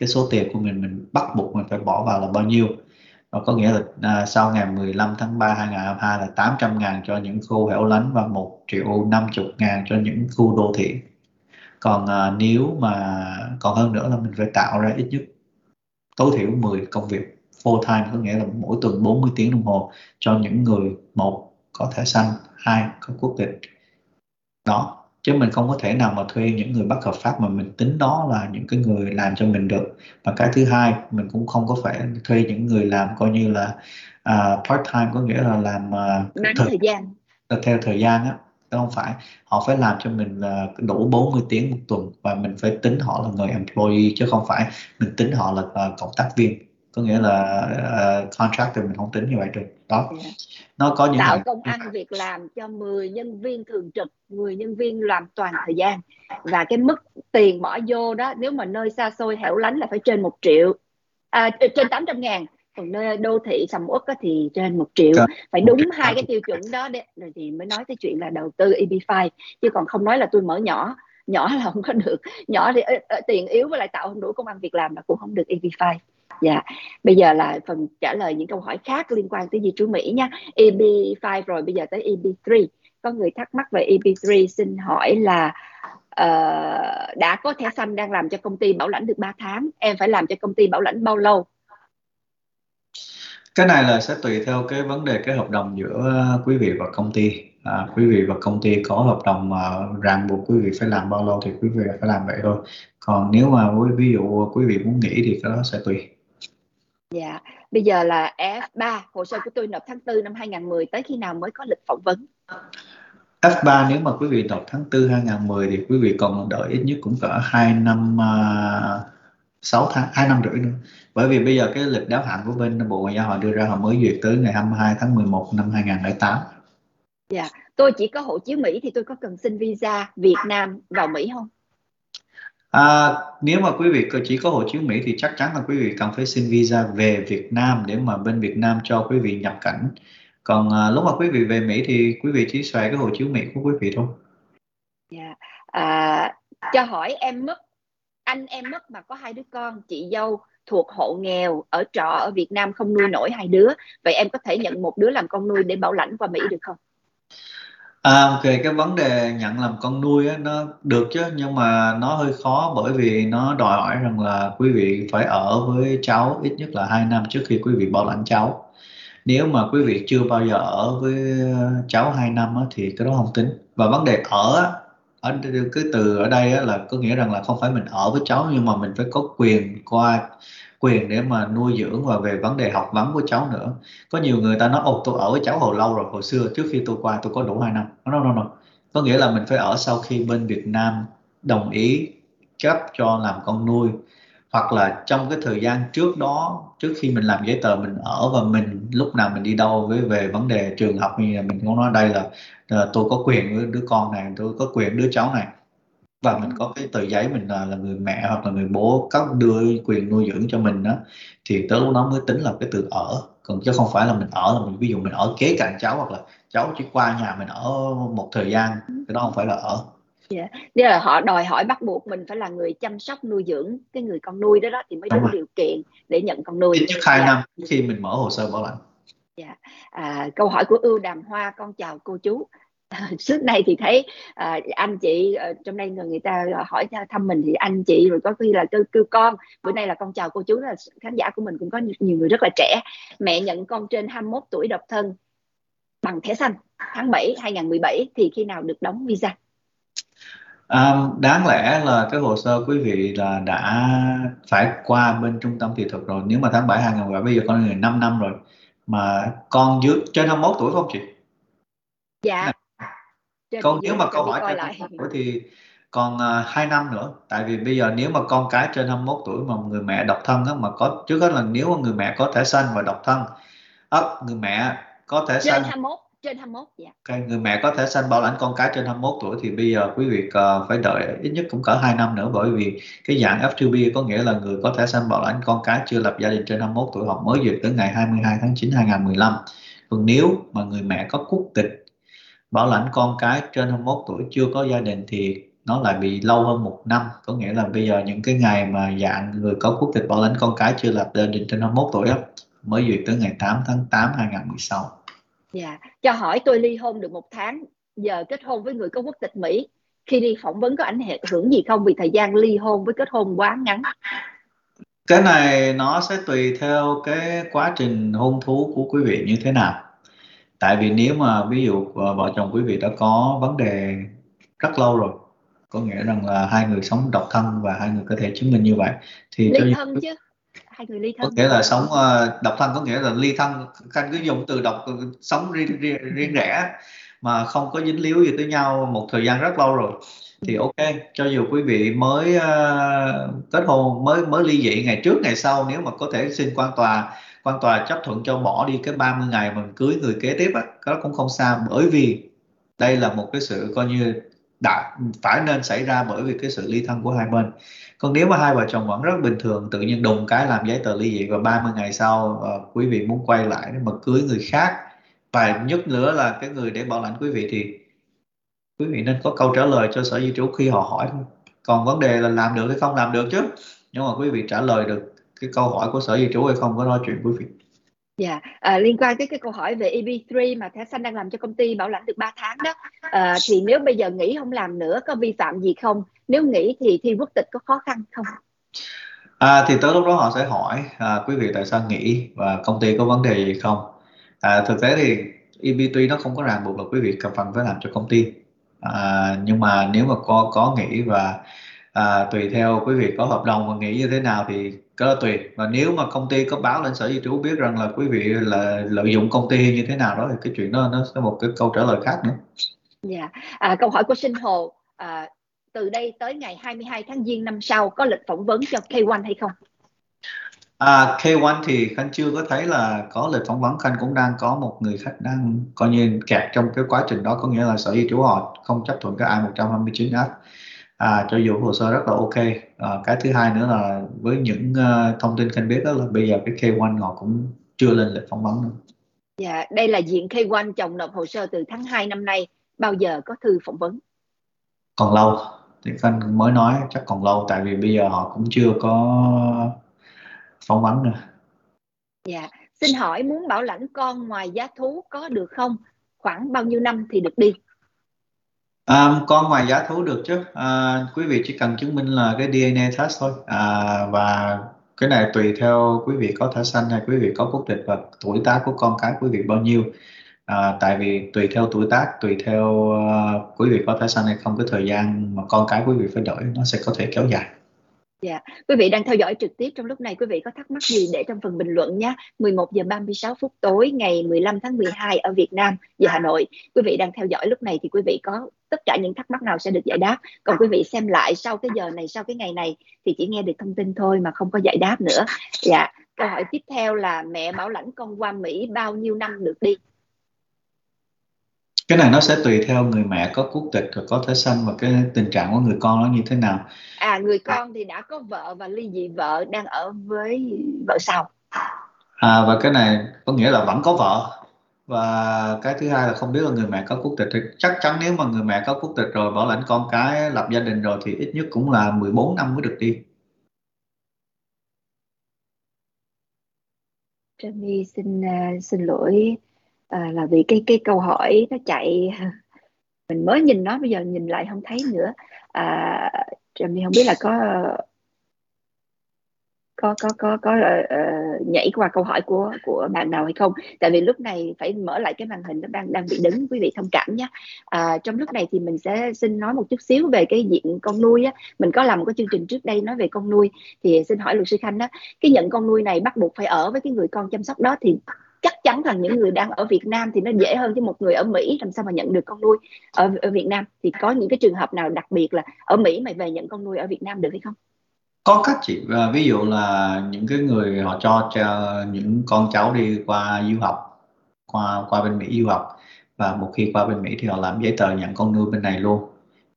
cái số tiền của mình mình bắt buộc mình phải bỏ vào là bao nhiêu? Nó có nghĩa là à, sau ngày 15 tháng 3 2022 là 800 ngàn cho những khu hẻo lánh và 1 triệu 50 ngàn cho những khu đô thị. Còn à, nếu mà còn hơn nữa là mình phải tạo ra ít nhất tối thiểu 10 công việc full time có nghĩa là mỗi tuần 40 tiếng đồng hồ cho những người một có thẻ xanh hai có quốc tịch. Đó chứ mình không có thể nào mà thuê những người bất hợp pháp mà mình tính đó là những cái người làm cho mình được. Và cái thứ hai mình cũng không có phải thuê những người làm coi như là uh, part time có nghĩa là làm uh, thời, thời gian. Theo thời gian á không phải. Họ phải làm cho mình là đủ 40 tiếng một tuần và mình phải tính họ là người employee chứ không phải mình tính họ là uh, cộng tác viên. Có nghĩa là uh, contractor mình không tính như vậy được. Đó. Yeah. Nó có những tạo hàng... công ăn việc làm cho 10 nhân viên thường trực 10 nhân viên làm toàn thời gian. Và cái mức tiền bỏ vô đó nếu mà nơi xa xôi hẻo lánh là phải trên một triệu à, trên 800 ngàn. Còn nơi đô thị sầm uất thì trên một triệu. Phải đúng hai cái tiêu chuẩn đó đấy rồi thì mới nói tới chuyện là đầu tư EB5 chứ còn không nói là tôi mở nhỏ nhỏ là không có được. Nhỏ thì uh, tiền yếu với lại tạo không đủ công ăn việc làm là cũng không được EB5 dạ. Bây giờ là phần trả lời những câu hỏi khác liên quan tới di trú Mỹ nha. EB5 rồi bây giờ tới EB3 có người thắc mắc về EB3 xin hỏi là uh, đã có thẻ xanh đang làm cho công ty bảo lãnh được 3 tháng em phải làm cho công ty bảo lãnh bao lâu? Cái này là sẽ tùy theo cái vấn đề cái hợp đồng giữa ờ, quý vị và công ty. À, quý vị và công ty có hợp đồng mà ràng buộc quý vị phải làm bao lâu thì quý vị phải làm vậy thôi. Còn nếu mà ví dụ quý vị muốn nghỉ thì cái đó sẽ tùy. Dạ, bây giờ là F3, hồ sơ của tôi nộp tháng 4 năm 2010 tới khi nào mới có lịch phỏng vấn? F3 nếu mà quý vị nộp tháng 4 2010 thì quý vị còn đợi ít nhất cũng cỡ 2 năm uh, à, 6 tháng 2 năm rưỡi nữa. Bởi vì bây giờ cái lịch đáo hạn của bên Bộ Ngoại giao họ đưa ra họ mới duyệt tới ngày 22 tháng 11 năm 2008. Dạ, tôi chỉ có hộ chiếu Mỹ thì tôi có cần xin visa Việt Nam vào Mỹ không? À, nếu mà quý vị chỉ có hộ chiếu Mỹ thì chắc chắn là quý vị cần phải xin visa về Việt Nam để mà bên Việt Nam cho quý vị nhập cảnh. Còn à, lúc mà quý vị về Mỹ thì quý vị chỉ xòe cái hộ chiếu Mỹ của quý vị thôi. Dạ. À, cho hỏi em mất anh em mất mà có hai đứa con, chị dâu thuộc hộ nghèo ở trọ ở Việt Nam không nuôi nổi hai đứa. Vậy em có thể nhận một đứa làm con nuôi để bảo lãnh qua Mỹ được không? À, ok cái vấn đề nhận làm con nuôi á, nó được chứ nhưng mà nó hơi khó bởi vì nó đòi hỏi rằng là quý vị phải ở với cháu ít nhất là hai năm trước khi quý vị bảo lãnh cháu. Nếu mà quý vị chưa bao giờ ở với cháu hai năm á, thì cái đó không tính. Và vấn đề ở á, ở cái từ ở đây á, là có nghĩa rằng là không phải mình ở với cháu nhưng mà mình phải có quyền qua quyền để mà nuôi dưỡng và về vấn đề học vấn của cháu nữa. Có nhiều người ta nói ồ tôi ở với cháu hồi lâu rồi hồi xưa trước khi tôi qua tôi có đủ hai năm. No, no, no. có nghĩa là mình phải ở sau khi bên Việt Nam đồng ý cấp cho làm con nuôi. Hoặc là trong cái thời gian trước đó trước khi mình làm giấy tờ mình ở và mình lúc nào mình đi đâu với về vấn đề trường học như là mình cũng nói đây là, là tôi có quyền với đứa con này tôi có quyền đứa cháu này và mình có cái tờ giấy mình là, là người mẹ hoặc là người bố cấp đưa quyền nuôi dưỡng cho mình đó thì tới lúc đó mới tính là cái từ ở còn chứ không phải là mình ở là mình ví dụ mình ở kế cạnh cháu hoặc là cháu chỉ qua nhà mình ở một thời gian cái đó không phải là ở Yeah. Nếu là họ đòi hỏi bắt buộc mình phải là người chăm sóc nuôi dưỡng cái người con nuôi đó đó thì mới đủ điều kiện để nhận con nuôi. Ít nhất hai yeah. năm khi mình mở hồ sơ bảo lãnh. Yeah. À, câu hỏi của ưu đàm hoa con chào cô chú (laughs) trước nay thì thấy à, anh chị à, trong đây người, người ta hỏi thăm mình thì anh chị rồi có khi là kêu, kêu con. Bữa nay là con chào cô chú là khán giả của mình cũng có nhiều người rất là trẻ. Mẹ nhận con trên 21 tuổi độc thân bằng thẻ xanh tháng 7 2017 thì khi nào được đóng visa? À, đáng lẽ là cái hồ sơ quý vị là đã phải qua bên trung tâm thị thực rồi. Nếu mà tháng 7 2017 bây giờ con người 5 năm rồi mà con dưới trên 21 tuổi không chị? Dạ câu nếu mà câu hỏi trên 21 tuổi thì còn uh, à, 2 năm nữa. Tại vì bây giờ nếu mà con cái trên 21 tuổi mà người mẹ độc thân á, mà có trước hết là nếu mà người mẹ có thể xanh và độc thân á, người mẹ có thể trên 21 trên 21 dạ. Okay, người mẹ có thể xanh bảo lãnh con cái trên 21 tuổi thì bây giờ quý vị uh, phải đợi ít nhất cũng cỡ 2 năm nữa. Bởi vì cái dạng F2B có nghĩa là người có thể xanh bảo lãnh con cái chưa lập gia đình trên 21 tuổi hoặc mới duyệt tới ngày 22 tháng 9 2015 còn nếu mà người mẹ có quốc tịch bảo lãnh con cái trên 21 tuổi chưa có gia đình thì nó lại bị lâu hơn một năm. Có nghĩa là bây giờ những cái ngày mà dạng người có quốc tịch bảo lãnh con cái chưa lập gia đình trên 21 tuổi á mới duyệt tới ngày 8 tháng 8 2016 Dạ, yeah. cho hỏi tôi ly hôn được một tháng giờ kết hôn với người có quốc tịch Mỹ khi đi phỏng vấn có ảnh hưởng gì không vì thời gian ly hôn với kết hôn quá ngắn? Cái này nó sẽ tùy theo cái quá trình hôn thú của quý vị như thế nào tại vì nếu mà ví dụ ờ, vợ chồng quý vị đã có vấn đề rất lâu rồi có nghĩa rằng là hai người sống độc thân và hai người có thể chứng minh như vậy thì ly thân chứ hai người ly thân. có nghĩa là sống uh, độc thân có nghĩa là ly thân khanh cứ dùng từ độc sống riêng, riêng, riêng rẽ mà không có dính líu gì tới nhau một thời gian rất lâu rồi. Thì ok cho dù quý vị mới uh, kết hôn mới mới ly dị ngày trước ngày sau nếu mà có thể xin quan tòa quan tòa chấp thuận cho bỏ đi cái 30 ngày mình cưới người kế tiếp á đó cũng không sao bởi vì đây là một cái sự coi như đã phải nên xảy ra bởi vì cái sự ly thân của hai bên. Còn nếu mà hai vợ chồng vẫn rất bình thường tự nhiên đùng cái làm giấy tờ ly dị và 30 ngày sau uh, quý vị muốn quay lại mà cưới người khác và nhất nữa là cái người để bảo lãnh quý vị thì quý vị nên có câu trả lời cho sở di trú khi họ hỏi thôi. Còn vấn đề là làm được hay không làm được chứ? Nhưng mà quý vị trả lời được cái câu hỏi của sở di trú hay không có nói chuyện quý vị Dạ, yeah. à, liên quan tới cái câu hỏi về EB3 mà thẻ xanh đang làm cho công ty bảo lãnh được 3 tháng đó, à, thì nếu bây giờ nghỉ không làm nữa có vi phạm gì không? Nếu nghỉ thì thi quốc tịch có khó khăn không? À, thì tới lúc đó họ sẽ hỏi à, quý vị tại sao nghỉ và công ty có vấn đề gì không? À, thực tế thì EB3 nó không có ràng buộc là quý vị cần phần phải làm cho công ty. À, nhưng mà nếu mà có có nghỉ và à, tùy theo quý vị có hợp đồng và nghỉ như thế nào thì đó tùy và nếu mà công ty có báo lên sở di trú biết rằng là quý vị là lợi dụng công ty như thế nào đó thì cái chuyện đó nó sẽ một cái câu trả lời khác nữa. Dạ, yeah. à, câu hỏi của Sinh Hồ à, từ đây tới ngày 22 tháng Giêng năm sau có lịch phỏng vấn cho K1 hay không? À, K1 thì Khanh chưa có thấy là có lịch phỏng vấn Khanh cũng đang có một người khách đang coi như kẹt trong cái quá trình đó có nghĩa là sở di trú họ không chấp thuận cái I-129F à, cho dù hồ sơ rất là ok. À, cái thứ hai nữa là với những uh, thông tin Khanh biết đó là bây giờ cái K1 họ cũng chưa lên lịch phỏng vấn nữa. Dạ, đây là diện K1 chồng nộp hồ sơ từ tháng 2 năm nay bao giờ có thư phỏng vấn? Còn lâu thì Khanh mới nói chắc còn lâu tại vì bây giờ họ cũng chưa có phỏng vấn nữa. Dạ xin hỏi muốn bảo lãnh con ngoài giá thú có được không? Khoảng bao nhiêu năm thì được đi À, con ngoài giá thú được chứ. À, quý vị chỉ cần chứng minh là cái DNA test thôi. À, và cái này tùy theo quý vị có thẻ xanh hay quý vị có quốc tịch và tuổi tác của con cái quý vị bao nhiêu. À, tại vì tùy theo tuổi tác tùy theo uh, quý vị có thẻ xanh hay không cái thời gian mà con cái quý vị phải đợi nó sẽ có thể kéo dài. Dạ, quý vị đang theo dõi trực tiếp trong lúc này quý vị có thắc mắc gì để trong phần bình luận nhé. 11 giờ 36 phút tối ngày 15 tháng 12 ở Việt Nam, giờ Hà Nội. Quý vị đang theo dõi lúc này thì quý vị có tất cả những thắc mắc nào sẽ được giải đáp. Còn quý vị xem lại sau cái giờ này, sau cái ngày này thì chỉ nghe được thông tin thôi mà không có giải đáp nữa. Dạ, câu hỏi tiếp theo là mẹ bảo lãnh con qua Mỹ bao nhiêu năm được đi? Cái này nó sẽ tùy theo người mẹ có quốc tịch và có thẻ xanh và cái tình trạng của người con nó như thế nào. À người con thì đã có vợ và ly dị vợ đang ở với vợ sau. À và cái này có nghĩa là vẫn có vợ. Và cái thứ hai là không biết là người mẹ có quốc tịch thì chắc chắn nếu mà người mẹ có quốc tịch rồi bảo lãnh con cái lập gia đình rồi thì ít nhất cũng là 14 năm mới được đi. Jamie xin uh, xin lỗi à, là vì cái cái câu hỏi nó chạy (laughs) mình mới nhìn nó bây giờ nhìn lại không thấy nữa. À, mình không biết là có có có có có uh, nhảy qua câu hỏi của của bạn nào hay không? Tại vì lúc này phải mở lại cái màn hình nó đang đang bị đứng quý vị thông cảm nhé à, trong lúc này thì mình sẽ xin nói một chút xíu về cái diện con nuôi á. Mình có làm một cái chương trình trước đây nói về con nuôi thì xin hỏi luật sư khanh á cái nhận con nuôi này bắt buộc phải ở với cái người con chăm sóc đó thì chắc chắn rằng những người đang ở Việt Nam thì nó dễ hơn chứ một người ở Mỹ làm sao mà nhận được con nuôi ở, ở Việt Nam. Thì có những cái trường hợp nào đặc biệt là ở Mỹ mày về nhận con nuôi ở Việt Nam được hay không? Có cách chị à, ví dụ là những cái người họ cho, cho những con cháu đi qua du học qua qua bên Mỹ du học. Và một khi qua bên Mỹ thì họ làm giấy tờ nhận con nuôi bên này luôn.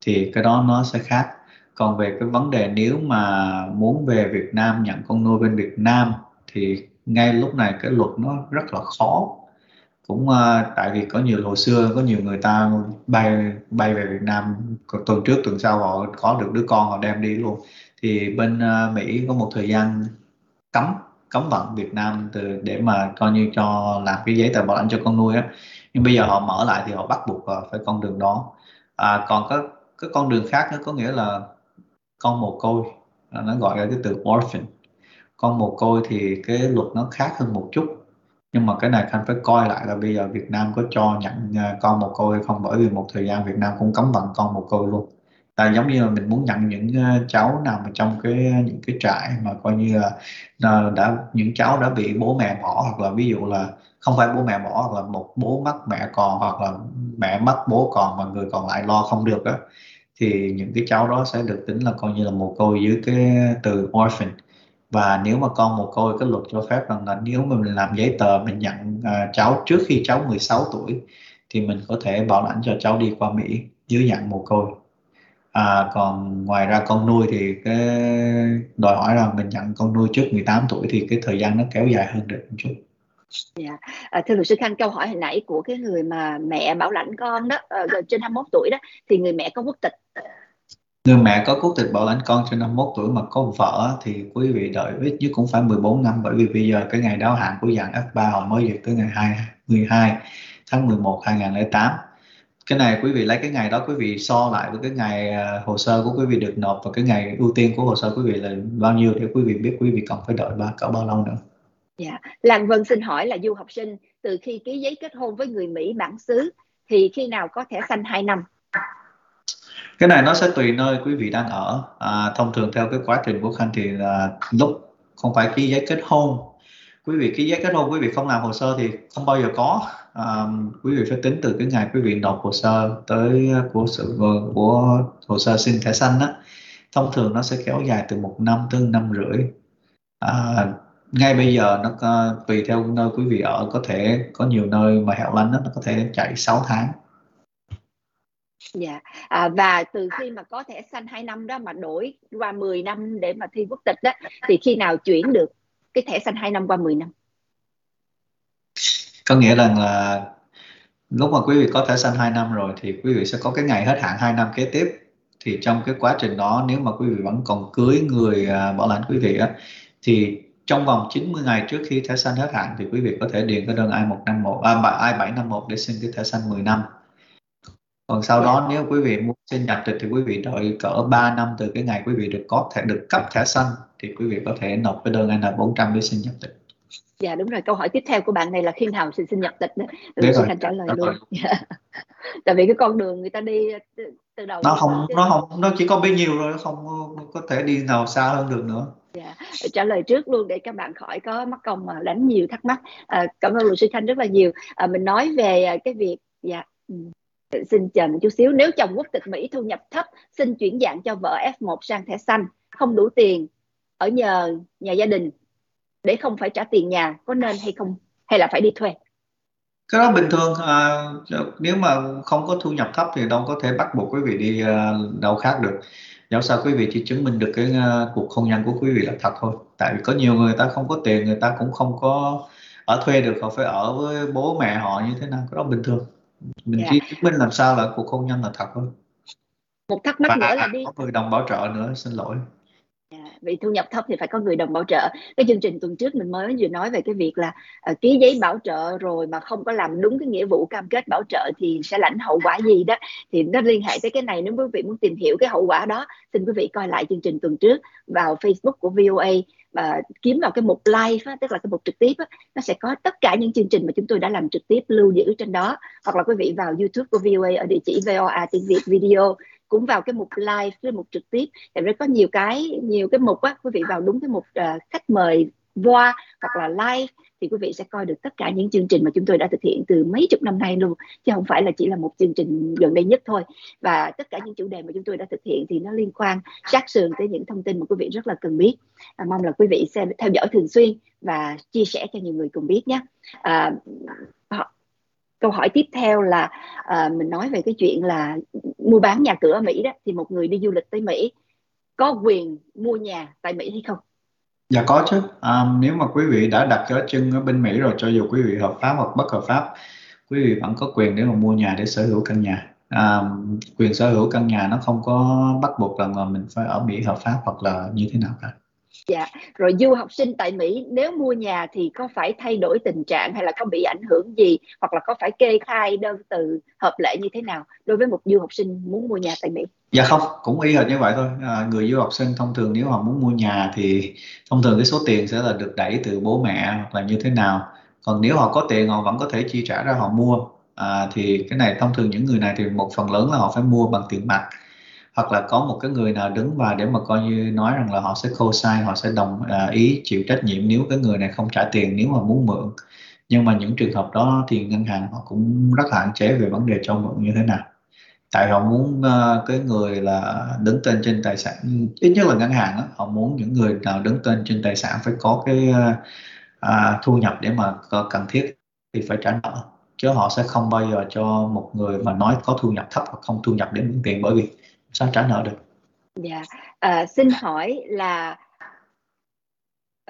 Thì cái đó nó sẽ khác. Còn về cái vấn đề nếu mà muốn về Việt Nam nhận con nuôi bên Việt Nam thì ngay lúc này cái luật nó rất là khó. Cũng uh, tại vì có nhiều hồi xưa có nhiều người ta bay bay về Việt Nam tuần trước tuần sau họ có được đứa con họ đem đi luôn. Thì bên uh, Mỹ có một thời gian cấm cấm vận Việt Nam từ để mà coi như cho làm cái giấy tờ bảo lãnh cho con nuôi á. Nhưng bây giờ họ mở lại thì họ bắt buộc ờ, phải con đường đó. À, còn có cái con đường khác nữa có nghĩa là con mồ côi nó gọi là cái từ orphan con mồ côi thì cái luật nó khác hơn một chút. Nhưng mà cái này khanh phải coi lại là bây giờ Việt Nam có cho nhận à, con mồ côi hay không? Bởi vì một thời gian Việt Nam cũng cấm vận con mồ côi luôn. Tại giống như là mình muốn nhận những à, cháu nào mà trong cái à, những cái trại mà coi như là đã, những cháu đã bị bố mẹ bỏ, hoặc là ví dụ là không phải bố mẹ bỏ, hoặc là một bố mất mẹ còn, hoặc là mẹ mất bố còn mà người còn lại lo không được á, thì những cái cháu đó sẽ được tính là coi như là mồ côi dưới cái từ orphan và nếu mà con mồ côi cái luật cho phép rằng là nếu mà mình làm giấy tờ mình nhận uh, cháu trước khi cháu 16 tuổi thì mình có thể bảo lãnh cho cháu đi qua Mỹ dưới dạng mồ côi à, còn ngoài ra con nuôi thì cái đòi hỏi là mình nhận con nuôi trước 18 tuổi thì cái thời gian nó kéo dài hơn được một chút Dạ. À, thưa luật sư Khanh câu hỏi hồi nãy của cái người mà mẹ bảo lãnh con đó uh, trên 21 tuổi đó thì người mẹ có quốc tịch ờ, người mẹ có quốc tịch bảo lãnh con trên 51 tuổi mà có vợ thì quý vị đợi ít nhất cũng phải 14 năm bởi vì bây giờ cái ngày đáo hạn của dạng F3 họ mới dịch tới ngày 2, 12 tháng 11 2008 cái này quý vị lấy cái ngày đó quý vị so lại với cái ngày à, hồ sơ của quý vị được nộp và cái ngày ưu tiên của hồ sơ quý vị là bao nhiêu để quý vị biết quý vị còn phải đợi ba cỡ bao lâu nữa. Dạ, Lan Vân xin hỏi là du học sinh từ khi ký giấy kết hôn với người Mỹ bản xứ thì khi nào có thẻ xanh 2 năm? Cái này nó sẽ tùy nơi quý vị đang ở. À, thông thường theo cái quá trình của khanh thì là lúc không phải ký giấy kết hôn. Quý vị ký giấy kết hôn quý vị không làm hồ sơ thì không bao giờ có. À, quý vị phải tính từ cái ngày quý vị nộp hồ sơ tới à, của sự ờ, của hồ sơ xin thẻ xanh đó thông thường nó sẽ kéo dài từ một năm tới năm rưỡi. À, ngay bây giờ nó à, tùy theo nơi quý vị ở có thể có nhiều nơi mà hẻo lánh đó, nó có thể chạy 6 tháng. Dạ, à, và từ khi mà có thẻ xanh 2 năm đó mà đổi qua 10 năm để mà thi quốc tịch đó thì khi nào chuyển được cái thẻ xanh 2 năm qua 10 năm? Có nghĩa rằng là lúc mà quý vị có thẻ xanh 2 năm rồi thì quý vị sẽ có cái ngày hết hạn 2 năm kế tiếp. Thì trong cái quá trình đó nếu mà quý vị vẫn còn cưới người à, bảo lãnh quý vị á thì trong vòng 90 ngày trước khi thẻ xanh hết hạn thì quý vị có thể điền cái đơn I151 à, I751 để xin cái thẻ xanh 10 năm còn sau đó nếu quý vị muốn xin nhập tịch thì quý vị đợi cỡ 3 năm từ cái ngày quý vị được có thể được cấp thẻ xanh thì quý vị có thể nộp cái đơn N400 để xin nhập tịch. Dạ đúng rồi, câu hỏi tiếp theo của bạn này là khi nào xin xin nhập tịch nữa. Để xin trả lời luôn. Dạ. (laughs) Tại vì cái con đường người ta đi từ đầu nó không nó không nó chỉ có bấy nhiêu rồi, nó không có thể đi nào xa hơn được nữa. Dạ, trả lời trước luôn để các bạn khỏi có mắc công mà đánh nhiều thắc mắc. À, cảm ơn luật sư Thanh rất là nhiều. À, mình nói về cái việc dạ ừ xin chờ một chút xíu. Nếu chồng quốc tịch Mỹ thu nhập thấp xin chuyển dạng cho vợ F1 sang thẻ xanh không đủ tiền ở nhờ nhà gia đình để không phải trả tiền nhà có nên hay không? Hay là phải đi thuê? Cái đó bình thường à, nếu mà không có thu nhập thấp thì đâu có thể bắt buộc quý vị đi à, đâu khác được. Dẫu sao quý vị chỉ chứng minh được cái à, cuộc hôn nhân của quý vị là thật thôi. Tại vì có nhiều người ta không có tiền người ta cũng không có ở thuê được họ phải ở với bố mẹ họ như thế nào. Cái đó bình thường mình dạ. chỉ chứng minh làm sao là cuộc hôn nhân là thật thôi. Một thắc mắc Và nữa là đi. có người đồng bảo trợ nữa xin lỗi. Yeah. Dạ, vì thu nhập thấp thì phải có người đồng bảo trợ. Cái chương trình tuần trước mình mới vừa nói về cái việc là uh, ký giấy bảo trợ rồi mà không có làm đúng cái nghĩa vụ cam kết bảo trợ thì sẽ lãnh hậu quả gì đó. Thì nó liên hệ tới cái này nếu quý vị muốn tìm hiểu cái hậu quả đó xin quý vị coi lại chương trình tuần trước vào Facebook của VOA và kiếm vào cái mục live á, tức là cái mục trực tiếp á, nó sẽ có tất cả những chương trình mà chúng tôi đã làm trực tiếp lưu giữ trên đó. Hoặc là quý vị vào YouTube của VOA ở địa chỉ VOA tiếng Việt video cũng vào cái mục live cái mục trực tiếp. Thì rất có nhiều cái nhiều cái mục á quý vị vào đúng cái mục uh, khách mời voa hoặc là live thì quý vị sẽ coi được tất cả những chương trình mà chúng tôi đã thực hiện từ mấy chục năm nay luôn chứ không phải là chỉ là một chương trình gần đây nhất thôi. Và tất cả những chủ đề mà chúng tôi đã thực hiện thì nó liên quan sát sườn tới những thông tin mà quý vị rất là cần biết. À, mong là quý vị sẽ theo dõi thường xuyên và chia sẻ cho nhiều người cùng biết nhé. À, câu hỏi tiếp theo là à, mình nói về cái chuyện là mua bán nhà cửa ở Mỹ đó thì một người đi du lịch tới Mỹ có quyền mua nhà tại Mỹ hay không? Dạ có chứ. À, nếu mà quý vị đã đặt cái chân ở bên Mỹ rồi, cho dù quý vị hợp pháp hoặc bất hợp pháp, quý vị vẫn có quyền để mà mua nhà để sở hữu căn nhà. À, quyền sở hữu căn nhà nó không có bắt buộc rằng là mình phải ở Mỹ hợp pháp hoặc là như thế nào cả. Dạ, rồi du học sinh tại Mỹ nếu mua nhà thì có phải thay đổi tình trạng hay là có bị ảnh hưởng gì hoặc là có phải kê khai đơn từ hợp lệ như thế nào đối với một du học sinh muốn mua nhà tại Mỹ? Dạ không, cũng y hệt như vậy thôi. À, người du học sinh thông thường nếu họ muốn mua nhà thì thông thường cái số tiền sẽ là được đẩy từ bố mẹ hoặc là như thế nào. Còn nếu họ có tiền họ vẫn có thể chi trả ra họ mua. À, thì cái này thông thường những người này thì một phần lớn là họ phải mua bằng tiền mặt hoặc là có một cái người nào đứng vào để mà coi như nói rằng là họ sẽ khô sai họ sẽ đồng à, ý chịu trách nhiệm nếu cái người này không trả tiền nếu mà muốn mượn. Nhưng mà những trường hợp đó thì ngân hàng họ cũng rất hạn chế về vấn đề cho mượn như thế nào. Tại họ muốn uh, cái người là đứng tên trên tài sản ít nhất là ngân hàng đó, họ muốn những người nào đứng tên trên tài sản phải có cái uh, uh, thu nhập để mà có cần thiết thì phải trả nợ. Chứ họ sẽ không bao giờ cho một người mà nói có thu nhập thấp hoặc không thu nhập để mượn tiền bởi vì sao trả nợ được dạ à, xin hỏi là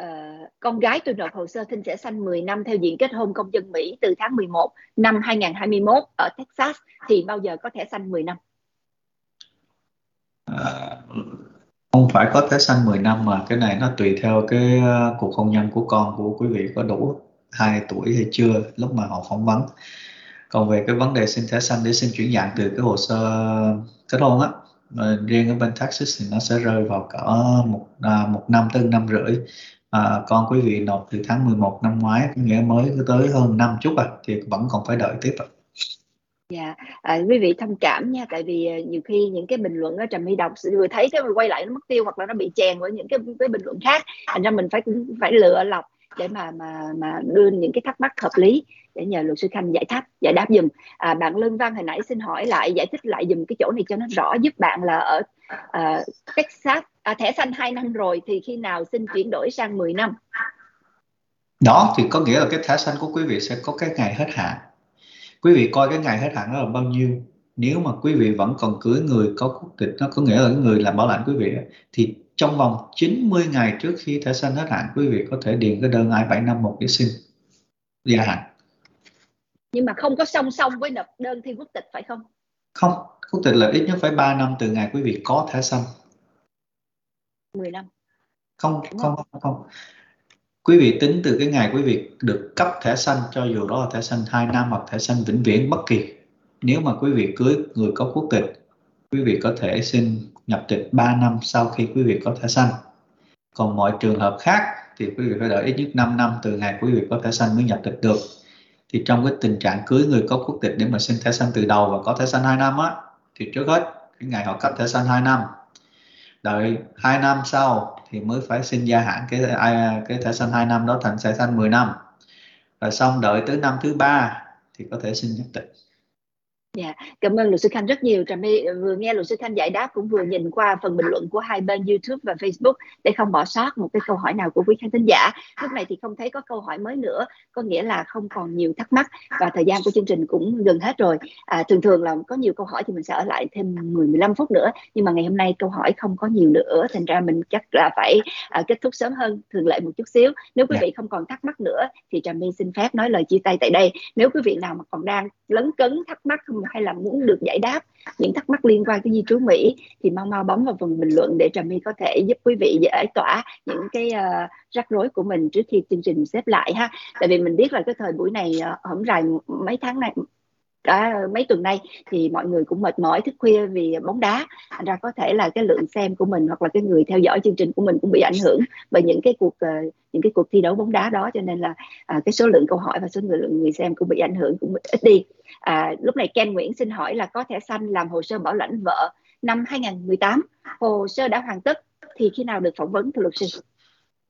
uh, con gái tôi nộp hồ sơ xin thẻ xanh 10 năm theo diện kết hôn công dân Mỹ từ tháng 11 năm 2021 ở Texas thì bao giờ có thẻ xanh 10 năm? À, không phải có thẻ xanh 10 năm mà cái này nó tùy theo cái uh, cuộc hôn nhân của con của quý vị có đủ 2 tuổi hay chưa lúc mà họ phỏng vấn còn về cái vấn đề xin thẻ xanh để xin chuyển dạng từ cái hồ sơ kết hôn á Ờ, riêng ở bên Texas thì nó sẽ rơi vào cỡ một à, một năm tới năm rưỡi à, con quý vị nộp từ tháng 11 năm ngoái có nghĩa mới tới hơn năm chút à thì vẫn còn phải đợi tiếp à. Dạ, à, quý vị thông cảm nha, tại vì uh, nhiều khi những cái bình luận ở Trầm My đọc vừa thấy cái mình quay lại nó mất tiêu hoặc là nó bị chèn với những cái cái bình luận khác, thành ra mình phải cũng phải lựa lọc để mà mà mà đưa những cái thắc mắc hợp lý để nhờ luật sư khanh giải đáp giải đáp dùm à, bạn lương văn hồi nãy xin hỏi lại giải thích lại dùm cái chỗ này cho nó rõ giúp bạn là ở uh, texas à, thẻ xanh 2 năm rồi thì khi nào xin chuyển đổi sang 10 năm? Đó thì có nghĩa là cái thẻ xanh của quý vị sẽ có cái ngày hết hạn. Quý vị coi cái ngày hết hạn đó là bao nhiêu? Nếu mà quý vị vẫn còn cưới người có quốc tịch nó có nghĩa là người làm bảo lãnh quý vị thì trong vòng 90 ngày trước khi thẻ xanh hết hạn quý vị có thể điền cái đơn I-751 để xin gia hạn. Nhưng mà không có song song với nộp đơn thi quốc tịch phải không? Không quốc tịch là ít nhất phải 3 năm từ ngày quý vị có thẻ xanh 10 năm. Không không không? không. Quý vị tính từ cái ngày quý vị được cấp thẻ xanh cho dù đó là thẻ xanh 2 năm hoặc thẻ xanh vĩnh viễn bất kỳ. Nếu mà quý vị cưới người có quốc tịch quý vị có thể xin nhập tịch 3 năm sau khi quý vị có thẻ xanh còn mọi trường hợp khác thì quý vị phải đợi ít nhất 5 năm từ ngày quý vị có thẻ xanh mới nhập tịch được. Thì trong cái tình trạng cưới người có quốc tịch để mà xin thẻ xanh từ đầu và có thẻ xanh 2 năm á, thì trước hết, cái ngày họ cấp thẻ xanh 2 năm. Đợi 2 năm sau thì mới phải xin gia hạn cái cái thẻ xanh 2 năm đó thành thẻ xanh 10 năm. Rồi xong đợi tới năm thứ ba thì có thể xin nhập tịch. Dạ, yeah. cảm ơn luật sư Khanh rất nhiều. Trà My vừa nghe luật sư Khanh giải đáp cũng vừa nhìn qua phần bình luận của hai bên YouTube và Facebook để không bỏ sót một cái câu hỏi nào của quý khán thính giả. Lúc này thì không thấy có câu hỏi mới nữa, có nghĩa là không còn nhiều thắc mắc và thời gian của chương trình cũng gần hết rồi. À, thường thường là có nhiều câu hỏi thì mình sẽ ở lại thêm 10 15 phút nữa, nhưng mà ngày hôm nay câu hỏi không có nhiều nữa, thành ra mình chắc là phải à, kết thúc sớm hơn thường lệ một chút xíu. Nếu quý dạ. vị không còn thắc mắc nữa thì Trà My xin phép nói lời chia tay tại đây. Nếu quý vị nào mà còn đang lấn cấn thắc mắc hay là muốn được giải đáp những thắc mắc liên quan tới di trú Mỹ thì mau mau bấm vào phần bình luận để Trà My có thể giúp quý vị giải tỏa những cái uh, rắc rối của mình trước khi chương trình xếp lại ha. Tại vì mình biết là cái thời buổi này ờ, uh, hổng rày mấy tháng này cả mấy tuần nay thì mọi người cũng mệt mỏi thức khuya vì bóng đá. Thành ra có thể là cái lượng xem của mình hoặc là cái người theo dõi chương trình của mình cũng bị ảnh hưởng bởi những cái cuộc ờ, những cái cuộc thi đấu bóng đá đó. Cho nên là à, cái số lượng câu hỏi và số lượng người xem cũng bị ảnh hưởng cũng ít đi. À, lúc này Ken Nguyễn xin hỏi là có thẻ xanh làm hồ sơ bảo lãnh vợ năm 2018 hồ sơ đã hoàn tất thì khi nào được phỏng vấn thưa luật sư?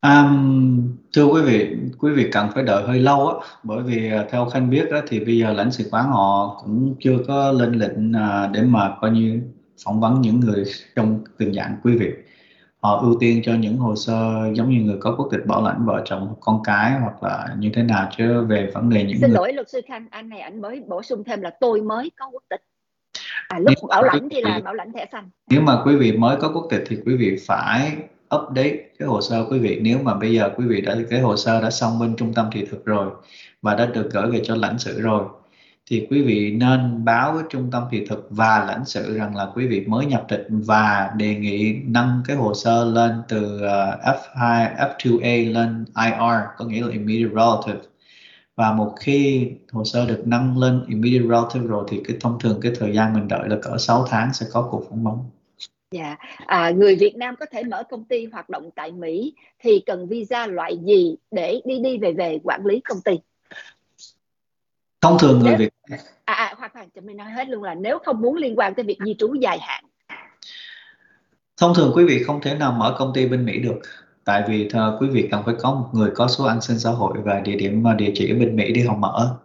Um, thưa quý vị, quý vị cần phải đợi hơi lâu á, bởi vì uh, theo Khanh biết á, thì bây giờ lãnh sự quán họ cũng chưa có lên lệnh uh, để mà coi như phỏng vấn những người (laughs) trong tình dạng quý vị. Họ ưu tiên cho những hồ sơ giống như người có quốc tịch bảo lãnh vợ chồng, con cái hoặc là như thế nào chứ về vấn đề những Xin người... lỗi luật sư Khanh, anh này anh mới bổ sung thêm là tôi mới có quốc tịch. À, lúc bảo lãnh thì là bảo lãnh thẻ xanh. Nếu mà quý vị mới có quốc tịch thì quý vị phải update cái hồ sơ quý vị. Nếu mà bây giờ quý vị đã, cái hồ sơ đã xong bên trung tâm thị thực rồi và đã được gửi về cho lãnh sự rồi, thì quý vị nên báo với trung tâm thị thực và lãnh sự rằng là quý vị mới nhập tịch và đề nghị nâng cái hồ sơ lên từ ờ, F2 F2A lên IR có nghĩa là immediate relative. Và một khi hồ sơ được nâng lên immediate relative rồi thì cái thông thường cái thời gian mình đợi là cỡ 6 tháng sẽ có cuộc phỏng vấn. Dạ, à, người Việt Nam có thể mở công ty hoạt động tại Mỹ thì cần visa loại gì để đi đi về về quản lý công ty? Thông thường người nếu, Việt à, à hoặc là mình nói hết luôn là nếu không muốn liên quan tới việc di trú dài hạn. Thông thường quý vị không thể nào mở công ty bên Mỹ được tại vì thờ, quý vị cần phải có một người có số an sinh xã hội và địa điểm địa chỉ ở bên Mỹ để họ mở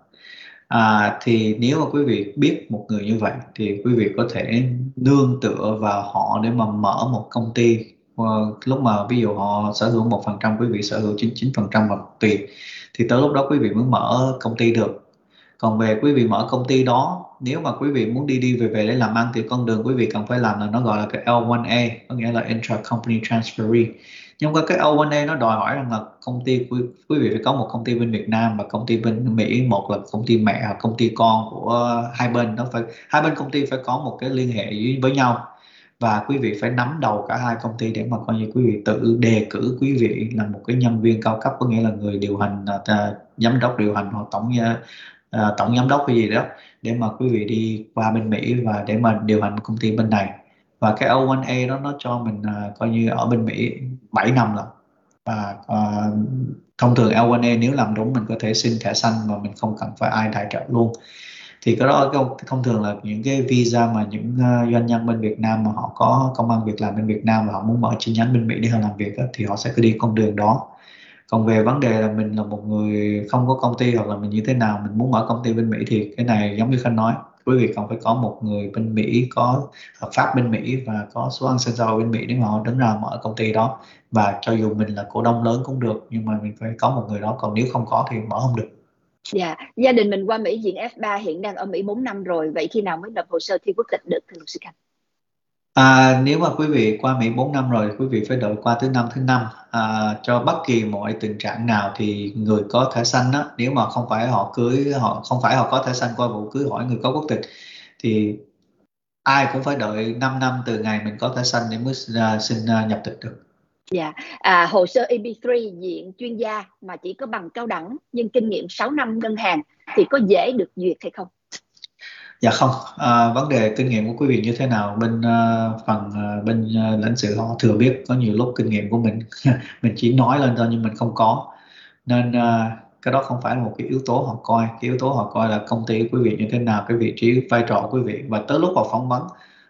À, thì nếu mà quý vị biết một người như vậy thì quý vị có thể nương tựa vào họ để mà mở một công ty. À, lúc mà ví dụ họ sở hữu một phần trăm quý vị sở hữu 99 phần trăm và tùy thì tới lúc đó quý vị mới mở công ty được. Còn về quý vị mở công ty đó nếu mà quý vị muốn đi đi về về để làm ăn thì con đường quý vị cần phải làm là nó gọi là cái L1A có nghĩa là intra company transferee nhưng mà cái O&A nó đòi hỏi rằng là công ty quý, quý vị phải có một công ty bên Việt Nam và công ty bên Mỹ. Một là công ty mẹ hoặc công ty con của hai bên. Nó phải hai bên công ty phải có một cái liên hệ với nhau. Và quý vị phải nắm đầu cả hai công ty để mà coi như quý vị tự đề cử quý vị là một cái nhân viên cao cấp có nghĩa là người điều hành uh, giám đốc điều hành hoặc tổng uh, tổng giám đốc hay gì đó để mà quý vị đi qua bên Mỹ và để mà điều hành công ty bên này và cái O1A đó nó cho mình uh, coi như ở bên Mỹ 7 năm rồi và uh, thông thường L1A nếu làm đúng mình có thể xin thẻ xanh mà mình không cần phải ai tài trợ luôn. Thì cái đó thông thường là những cái visa mà những uh, doanh nhân bên Việt Nam mà họ có công ăn việc làm bên Việt Nam và họ muốn mở chi nhánh bên Mỹ để họ làm việc đó, thì họ sẽ cứ đi con đường đó. Còn về vấn đề là mình là một người không có công ty hoặc là mình như thế nào mình muốn mở công ty bên Mỹ thì cái này giống như Khanh nói quý vị cần phải có một người bên Mỹ có hợp pháp bên Mỹ và có số ăn sinh sau bên Mỹ để mà họ đứng ra mở công ty đó và cho dù mình là cổ đông lớn cũng được nhưng mà mình phải có một người đó còn nếu không có thì mở không được Dạ, gia đình mình qua Mỹ diện F3 hiện đang ở Mỹ 4 năm rồi. Vậy khi nào mới nộp hồ sơ thi quốc tịch được thưa luật sư Khanh? À, nếu mà quý vị qua Mỹ 4 năm rồi, quý vị phải đợi qua tới năm thứ năm à, cho bất kỳ mọi tình trạng nào thì người có thẻ xanh đó, nếu mà không phải họ cưới họ không phải họ có thẻ xanh qua vụ cưới hỏi người có quốc tịch thì ai cũng phải đợi 5 năm từ ngày mình có thẻ xanh để mới uh, xin uh, nhập tịch được. Dạ, à, hồ sơ EB3 diện chuyên gia mà chỉ có bằng cao đẳng nhưng kinh nghiệm 6 năm ngân hàng thì có dễ được duyệt hay không? Dạ không, à, vấn đề kinh nghiệm của quý vị như thế nào? Bên uh, phần uh, bên uh, lãnh sự họ thừa biết có nhiều lúc kinh nghiệm của mình (laughs) mình chỉ nói lên thôi nhưng mình không có. Nên uh, cái đó không phải là một cái yếu tố họ coi. Cái yếu tố họ coi là công ty quý vị như thế nào cái vị trí vai trò của quý vị. Và tới lúc họ phỏng vấn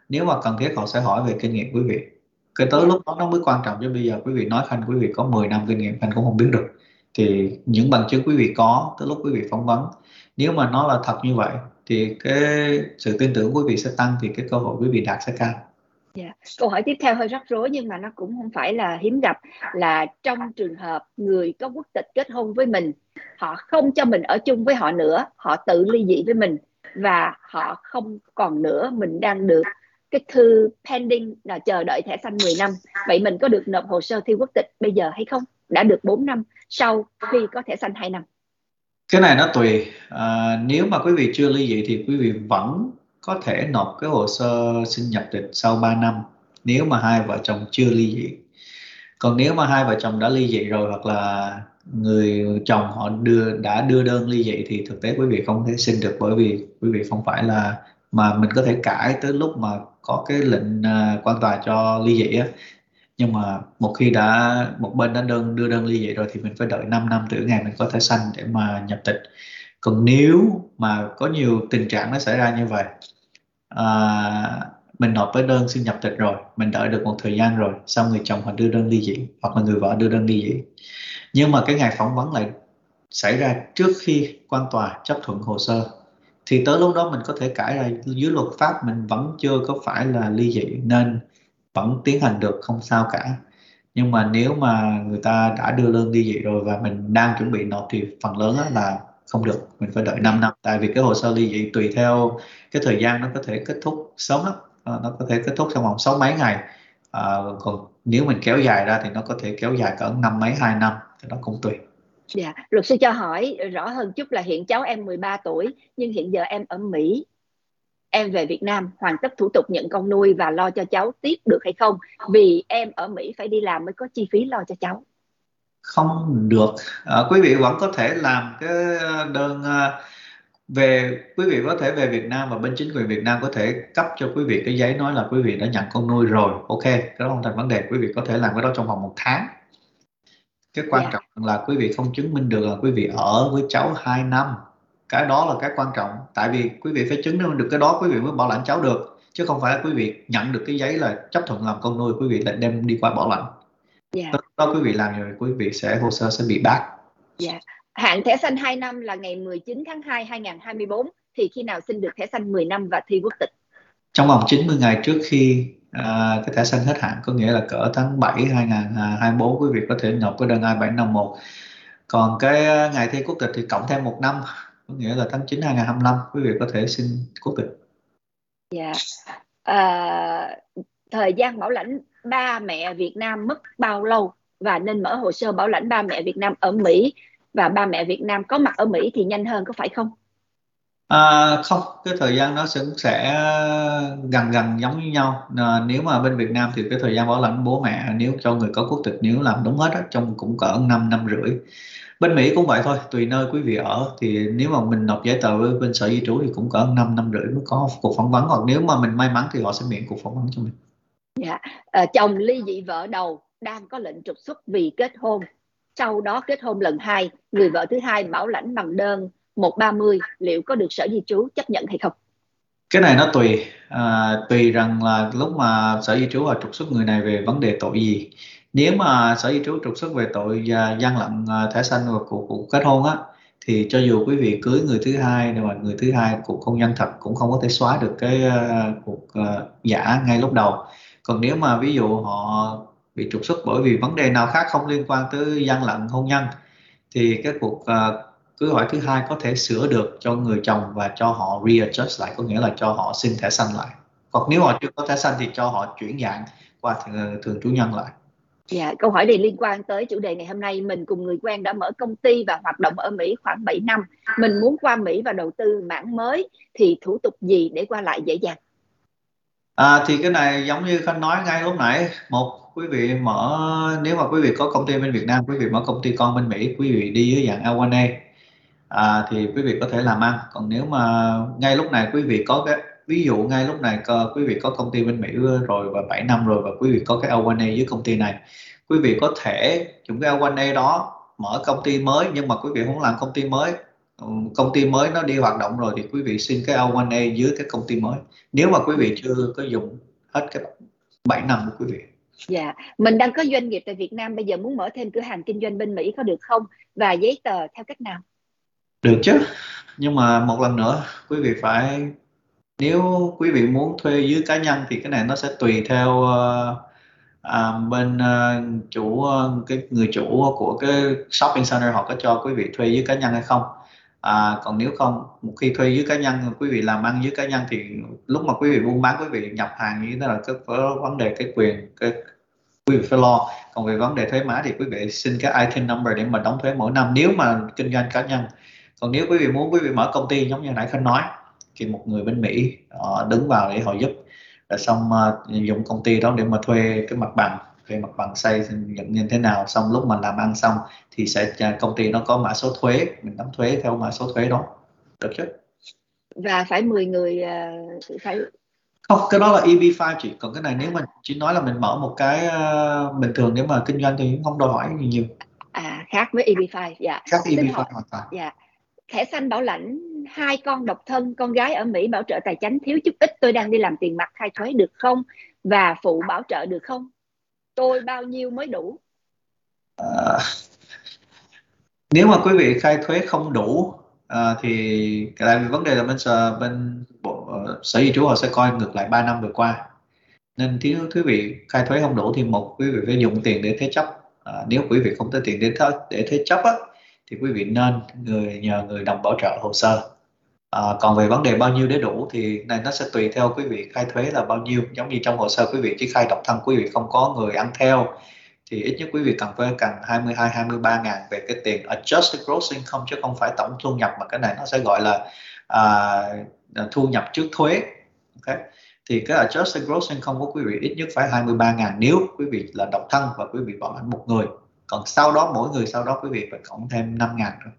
nếu mà cần thiết họ sẽ hỏi về kinh nghiệm quý vị. Cái tới lúc đó nó mới quan trọng chứ bây giờ quý vị nói khanh quý vị có 10 năm kinh nghiệm khanh cũng không biết được. Thì những bằng chứng quý vị có tới lúc quý vị phỏng vấn nếu mà nó là thật như vậy thì cái sự tin tưởng quý vị sẽ tăng thì cái cơ hội quý vị đạt sẽ cao. Yeah. Câu hỏi tiếp theo hơi rắc rối nhưng mà nó cũng không phải là hiếm gặp là trong trường hợp người có quốc tịch kết hôn với mình, họ không cho mình ở chung với họ nữa, họ tự ly dị với mình và họ không còn nữa, mình đang được cái thư pending là chờ đợi thẻ xanh 10 năm. Vậy mình có được nộp hồ sơ thi quốc tịch bây giờ hay không? Đã được 4 năm, sau khi có thẻ xanh 2 năm cái này nó tùy. À, nếu mà quý vị chưa ly dị thì quý vị vẫn có thể nộp cái hồ sơ xin nhập tịch sau 3 năm nếu mà hai vợ chồng chưa ly dị. Còn nếu mà hai vợ chồng đã ly dị rồi hoặc là người chồng họ đưa đã đưa đơn ly dị thì thực tế quý vị không thể xin được bởi vì quý vị không phải là mà mình có thể cãi tới lúc mà có cái lệnh uh, quan tòa cho ly dị á nhưng mà một khi đã một bên đã đơn đưa đơn ly dị rồi thì mình phải đợi 5 năm từ ngày mình có thể sanh để mà nhập tịch. Còn nếu mà có nhiều tình trạng nó xảy ra như vậy à, mình nộp với đơn xin nhập tịch rồi mình đợi được một thời gian rồi xong người chồng họ đưa đơn ly dị hoặc là người vợ đưa đơn ly dị nhưng mà cái ngày phỏng vấn lại xảy ra trước khi quan tòa chấp thuận hồ sơ thì tới lúc đó mình có thể cãi ra dưới luật pháp mình vẫn chưa có phải là ly dị. Nên vẫn tiến hành được không sao cả. Nhưng mà nếu mà người ta đã đưa đơn ly dị rồi và mình đang chuẩn bị nộp thì phần lớn là không được. Mình phải đợi 5 năm. Tại vì cái hồ sơ ly dị tùy theo cái thời gian nó có thể kết thúc sớm lắm. À, nó có thể kết thúc trong vòng sáu mấy ngày. À, còn nếu mình kéo dài ra thì nó có thể kéo dài cỡ năm mấy hai năm. Thì nó cũng tùy. Dạ, luật sư cho hỏi rõ hơn chút là hiện cháu em 13 tuổi nhưng hiện giờ em ở Mỹ. Em về Việt Nam hoàn tất thủ tục nhận con nuôi và lo cho cháu tiếp được hay không? Vì em ở Mỹ phải đi làm mới có chi phí lo cho cháu. Không được. À, quý vị vẫn có thể làm cái đơn à, về quý vị có thể về Việt Nam và bên chính quyền Việt Nam có thể cấp cho quý vị cái giấy nói là quý vị đã nhận con nuôi rồi. Ok, cái đó không thành vấn đề. Quý vị có thể làm cái đó trong vòng một tháng cái quan yeah. Dạ. trọng là quý vị không chứng minh được là quý vị ở với cháu 2 năm cái đó là cái quan trọng tại vì quý vị phải chứng minh được cái đó quý vị mới bảo lãnh cháu được chứ không phải là quý vị nhận được cái giấy là chấp thuận làm con nuôi quý vị lại đem đi qua bảo lãnh yeah. Dạ. đó quý vị làm rồi quý vị sẽ hồ sơ sẽ bị bác yeah. Dạ. hạn thẻ xanh 2 năm là ngày 19 tháng 2 2024 thì khi nào xin được thẻ xanh 10 năm và thi quốc tịch trong vòng 90 ngày trước khi à, cái thẻ xanh hết hạn có nghĩa là cỡ tháng 7 2024 quý vị có thể nộp cái đơn I751 còn cái à, ngày thi quốc tịch thì cộng thêm một năm có nghĩa là tháng 9 2025 quý vị có thể xin quốc tịch dạ à, thời gian bảo lãnh ba mẹ Việt Nam mất bao lâu và nên mở hồ sơ bảo lãnh ba mẹ Việt Nam ở Mỹ và ba mẹ Việt Nam có mặt ở Mỹ thì nhanh hơn có phải không? À, không, cái thời gian nó sẽ sẽ gần gần giống như nhau. À, nếu mà bên Việt Nam thì cái thời gian bảo lãnh bố mẹ nếu cho người có quốc tịch nếu làm đúng hết á, trong cũng cỡ 5 năm rưỡi. Bên Mỹ cũng vậy thôi, tùy nơi quý vị ở thì nếu mà mình nộp giấy tờ với bên sở di trú thì cũng cỡ 5 năm rưỡi mới có cuộc phỏng vấn hoặc nếu mà mình may mắn thì họ sẽ miễn cuộc phỏng vấn cho mình. Dạ, à, chồng ly dị vợ đầu đang có lệnh trục xuất vì kết hôn. Sau đó kết hôn lần hai, người vợ thứ hai bảo lãnh bằng đơn 130 liệu có được sở di trú chấp nhận hay không? Cái này nó tùy, à, tùy rằng là lúc mà sở di trú họ trục xuất người này về vấn đề tội gì. Nếu mà sở di trú trục xuất về tội và gian lận à, thẻ xanh và cuộc, kết hôn á thì cho dù quý vị cưới người thứ hai nhưng mà người thứ hai cuộc hôn nhân thật cũng không có thể xóa được cái uh, cuộc uh, giả ngay lúc đầu. Còn nếu mà ví dụ họ bị trục xuất bởi vì vấn đề nào khác không liên quan tới gian lận hôn nhân thì cái cuộc uh, cưới hỏi thứ hai có thể sửa được cho người chồng và cho họ readjust lại có nghĩa là cho họ xin thẻ xanh lại hoặc nếu họ chưa có thẻ xanh thì cho họ chuyển dạng qua thường, thường trú nhân lại Dạ, câu hỏi này liên quan tới chủ đề ngày hôm nay. Mình cùng người quen đã mở công ty và hoạt động ở Mỹ khoảng 7 năm. Mình muốn qua Mỹ và đầu tư mảng mới thì thủ tục gì để qua lại dễ dàng? À, thì cái này giống như Khanh nói ngay lúc nãy. Một, quý vị mở nếu mà quý vị có công ty bên Việt Nam, quý vị mở công ty con bên Mỹ, quý vị đi dưới dạng L1A à, thì quý vị có thể làm ăn còn nếu mà ngay lúc này quý vị có cái ví dụ ngay lúc này có, quý vị có công ty bên Mỹ rồi và 7 năm rồi và quý vị có cái L1A với công ty này quý vị có thể dùng cái L1A đó mở công ty mới nhưng mà quý vị không làm công ty mới công ty mới nó đi hoạt động rồi thì quý vị xin cái L1A dưới cái công ty mới nếu mà quý vị chưa có dùng hết cái 7 năm của quý vị Dạ, mình đang có doanh nghiệp tại Việt Nam bây giờ muốn mở thêm cửa hàng kinh doanh bên Mỹ có được không? Và giấy tờ theo cách nào? được chứ nhưng mà một lần nữa quý vị phải nếu quý vị muốn thuê dưới cá nhân thì cái này nó sẽ tùy theo uh, à, bên uh, chủ uh, cái người chủ của cái shopping center họ có cho quý vị thuê dưới cá nhân hay không. À, còn nếu không một khi thuê dưới cá nhân quý vị làm ăn dưới cá nhân thì lúc mà quý vị buôn bán quý vị nhập hàng như thế là cái vấn đề cái quyền cái quý vị phải lo. Còn về vấn đề thuế má thì quý vị xin cái item number để mà đóng thuế mỗi năm nếu mà kinh doanh cá nhân. Còn nếu quý vị muốn quý vị mở công ty giống như nãy khanh nói thì một người bên mỹ họ đứng vào để họ giúp. Rồi xong uh, dùng công ty đó để mà thuê cái mặt bằng thuê mặt bằng xây nhận như thế nào. Xong lúc mà làm ăn xong thì sẽ công ty nó có mã số thuế mình đóng thuế theo mã số thuế đó. Được chứ? Và phải 10 người uh, phải không cái đó là EB5 chị. Còn cái này nếu mà chỉ nói là mình mở một cái uh, bình thường nếu mà kinh doanh thì không đòi hỏi nhiều. À khác với EB5 dạ. Khác EB5 hoàn toàn. Dạ. Thẻ xanh bảo lãnh hai con độc thân con gái ở Mỹ bảo trợ tài chính thiếu chút ít tôi đang đi làm tiền mặt khai thuế được không? Và phụ bảo trợ được không? Tôi bao nhiêu mới đủ? À, nếu mà quý vị khai thuế không đủ à, thì tại vì vấn đề là bên sở bên bộ ờ, sở di trú họ sẽ coi ngược lại 3 năm vừa qua. Nên thiếu quý vị khai thuế không đủ thì một quý vị phải dùng tiền để thế chấp. À, nếu quý vị không có tiền để thế, để thế chấp á, thì quý vị nên người nhờ người đồng bảo trợ hồ sơ à, còn về vấn đề bao nhiêu để đủ thì này nó sẽ tùy theo quý vị khai thuế là bao nhiêu. Giống như trong hồ sơ quý vị chỉ khai độc thân quý vị không có người ăn theo thì ít nhất quý vị cần phải cần 22 23 ngàn về cái tiền adjusted gross income chứ không phải tổng thu nhập mà cái này nó sẽ gọi là à, thu nhập trước thuế. Okay. thì cái adjusted gross income của quý vị ít nhất phải 23 ngàn nếu quý vị là độc thân và quý vị bảo lãnh một người. Còn sau đó mỗi người sau đó quý vị phải cộng thêm 5 ngàn nữa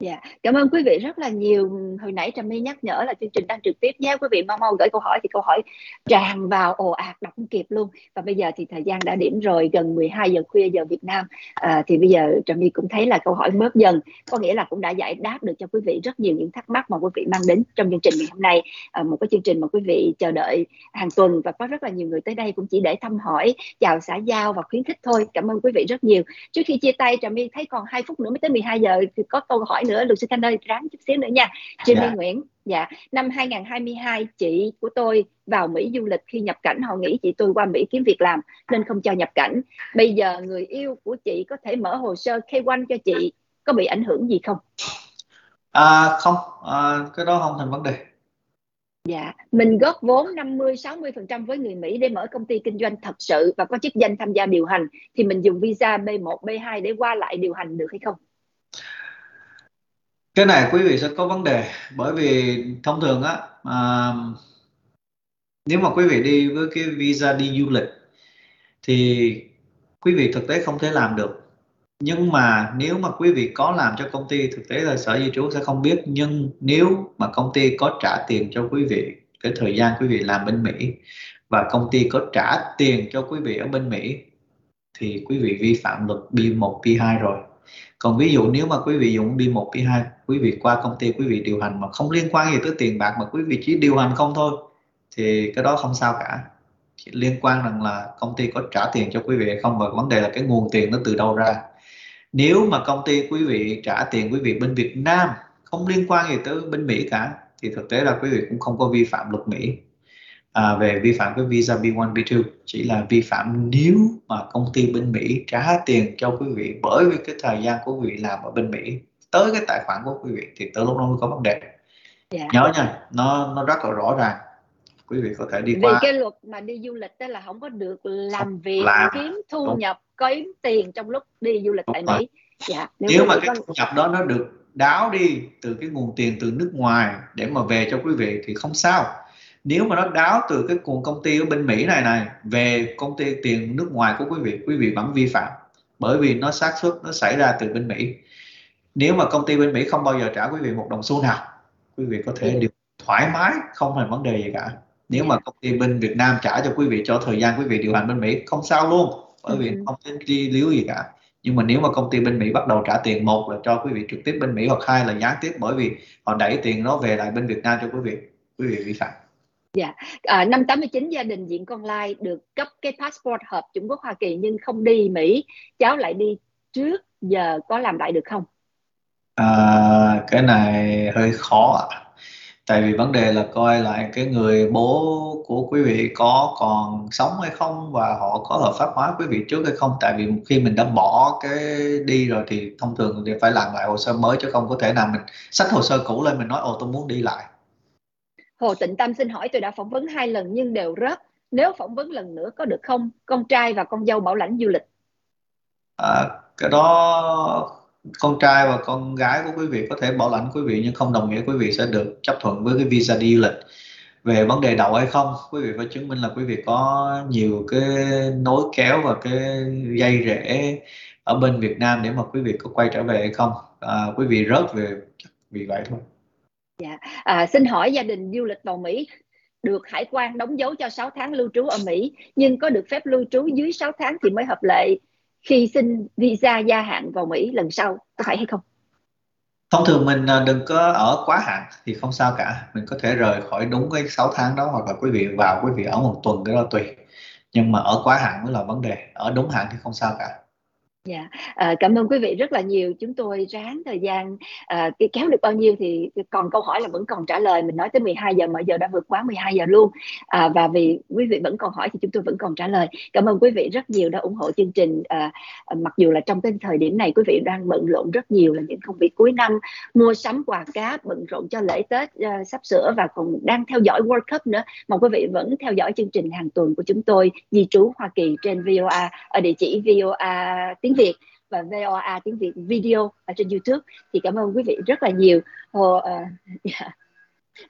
Dạ, cảm ơn quý vị rất là nhiều. Hồi nãy Trà My nhắc nhở là chương trình đang trực tiếp nha. Quý vị mau mau gửi câu hỏi thì câu hỏi tràn vào ồ ạt đọc không kịp luôn. Và bây giờ thì thời gian đã điểm rồi, gần 12 giờ khuya giờ Việt Nam. À, thì bây giờ Trà My cũng thấy là câu hỏi bớt dần. Có nghĩa là cũng đã giải đáp được cho quý vị rất nhiều những thắc mắc mà quý vị mang đến trong chương trình ngày hôm nay. À, một cái chương trình mà quý vị chờ đợi hàng tuần và có rất là nhiều người tới đây cũng chỉ để thăm hỏi, chào xã giao và khuyến khích thôi. Cảm ơn quý vị rất nhiều. Trước khi chia tay Trà My thấy còn 2 phút nữa mới tới 12 giờ thì có câu hỏi nữa. Luật sư Thanh ơi ráng chút xíu nữa nha. Jimmy dạ. Nguyễn dạ. Năm 2022 chị của tôi vào Mỹ du lịch khi nhập cảnh. Họ nghĩ chị tôi qua Mỹ kiếm việc làm nên không cho nhập cảnh. Bây giờ người yêu của chị có thể mở hồ sơ K1 cho chị có bị ảnh hưởng gì không? À, không. À, cái đó không thành vấn đề. Dạ, mình góp vốn 50 60% với người Mỹ để mở công ty kinh doanh thật sự và có chức danh tham gia điều hành thì mình dùng visa B1, B2 để qua lại điều hành được hay không? Cái này quý vị sẽ có vấn đề bởi vì thông thường á à, nếu mà quý vị đi với cái visa đi du lịch thì quý vị thực tế không thể làm được. Nhưng mà nếu mà quý vị có làm cho công ty thực tế là sở di trú sẽ không biết. Nhưng nếu mà công ty có trả tiền cho quý vị cái thời gian quý vị làm bên Mỹ và công ty có trả tiền cho quý vị ở bên Mỹ thì quý vị vi phạm luật B1 B2 rồi còn ví dụ nếu mà quý vị dùng đi một, đi hai, quý vị qua công ty, quý vị điều hành mà không liên quan gì tới tiền bạc mà quý vị chỉ điều hành không thôi, thì cái đó không sao cả. Chỉ liên quan rằng là công ty có trả tiền cho quý vị hay không và vấn đề là cái nguồn tiền nó từ đâu ra. Nếu mà công ty quý vị trả tiền quý vị bên Việt Nam, không liên quan gì tới bên Mỹ cả, thì thực tế là quý vị cũng không có vi phạm luật Mỹ à, về vi phạm cái visa B1 B2 chỉ là vi phạm nếu mà công ty bên Mỹ trả tiền cho quý vị bởi vì cái thời gian của quý vị làm ở bên Mỹ tới cái tài khoản của quý vị thì tới lúc đó mới có vấn đề. Dạ. nhớ nha nó nó rất là rõ ràng quý vị có thể đi vì qua cái luật mà đi du lịch đó là không có được làm việc làm. kiếm thu Đúng. nhập kiếm tiền trong lúc đi du lịch tại Mỹ dạ nếu, nếu mà cái thu nhập đó nó được đáo đi từ cái nguồn tiền từ nước ngoài để mà về cho quý vị thì không sao nếu mà nó đáo từ cái nguồn công ty ở bên Mỹ này này về công ty tiền nước ngoài của quý vị quý vị vẫn vi phạm bởi vì nó xác suất nó xảy ra từ bên Mỹ. Nếu mà công ty bên Mỹ không bao giờ trả quý vị một đồng xu nào quý vị có thể điều thoải mái không hề vấn đề gì cả. Nếu mà công ty bên Việt Nam trả cho quý vị cho thời gian quý vị điều hành bên Mỹ không sao luôn bởi vì ừ. không có chi liếu gì cả. Nhưng mà nếu mà công ty bên Mỹ bắt đầu trả tiền một là cho quý vị trực tiếp bên Mỹ hoặc hai là gián tiếp bởi vì họ đẩy tiền nó về lại bên Việt Nam cho quý vị quý vị vi phạm Dạ, à, năm 89 gia đình diện con lai được cấp cái passport hợp Trung Quốc Hoa Kỳ nhưng không đi Mỹ, cháu lại đi trước giờ có làm lại được không? À, cái này hơi khó ạ. À tại vì vấn đề là coi lại cái người bố của quý vị có còn sống hay không và họ có hợp pháp hóa quý vị trước hay không tại vì khi mình đã bỏ cái đi rồi thì thông thường thì phải làm lại hồ sơ mới chứ không có thể nào mình sách hồ sơ cũ lên mình nói ồ tôi muốn đi lại Hồ Tịnh Tâm xin hỏi tôi đã phỏng vấn hai lần nhưng đều rớt. Nếu phỏng vấn lần nữa có được không? Con trai và con dâu bảo lãnh du lịch. À, cái đó con trai và con gái của quý vị có thể bảo lãnh quý vị nhưng không đồng nghĩa quý vị sẽ được chấp thuận với cái visa đi du lịch. Về vấn đề đậu hay không quý vị phải chứng minh là quý vị có nhiều cái nối kéo và cái dây rễ ở bên Việt Nam để mà quý vị có quay trở về hay không. À, quý vị rớt về vì vậy thôi dạ. À, xin hỏi gia đình du lịch vào Mỹ được hải quan đóng dấu cho 6 tháng lưu trú ở Mỹ nhưng có được phép lưu trú dưới 6 tháng thì mới hợp lệ khi xin visa gia hạn vào Mỹ lần sau có phải hay không? Thông thường mình à, đừng có ở quá hạn thì không sao cả. Mình có thể rời khỏi đúng cái 6 tháng đó hoặc là quý vị vào quý vị ở một tuần cái đó tùy. Nhưng mà ở quá hạn mới là vấn đề. Ở đúng hạn thì không sao cả. Dạ, à, cảm ơn quý vị rất là nhiều. Chúng tôi ráng thời gian à, kéo được bao nhiêu thì còn câu hỏi là vẫn còn trả lời. Mình nói tới 12 giờ mà giờ đã vượt quá 12 giờ luôn. À, và vì quý vị vẫn còn hỏi thì chúng tôi vẫn còn trả lời. Cảm ơn quý vị rất nhiều đã ủng hộ chương trình. À, mặc dù là trong cái thời điểm này quý vị đang bận rộn rất nhiều là những công việc cuối năm, mua sắm quà cáp, bận rộn cho lễ Tết à, sắp sửa và còn đang theo dõi World Cup nữa. Mong quý vị vẫn theo dõi chương trình hàng tuần của chúng tôi di trú Hoa Kỳ trên VOA ở địa chỉ VOA tiếng Việt và VOA tiếng Việt video ở trên YouTube. Thì cảm ơn quý vị rất là nhiều. Hồ, uh, yeah.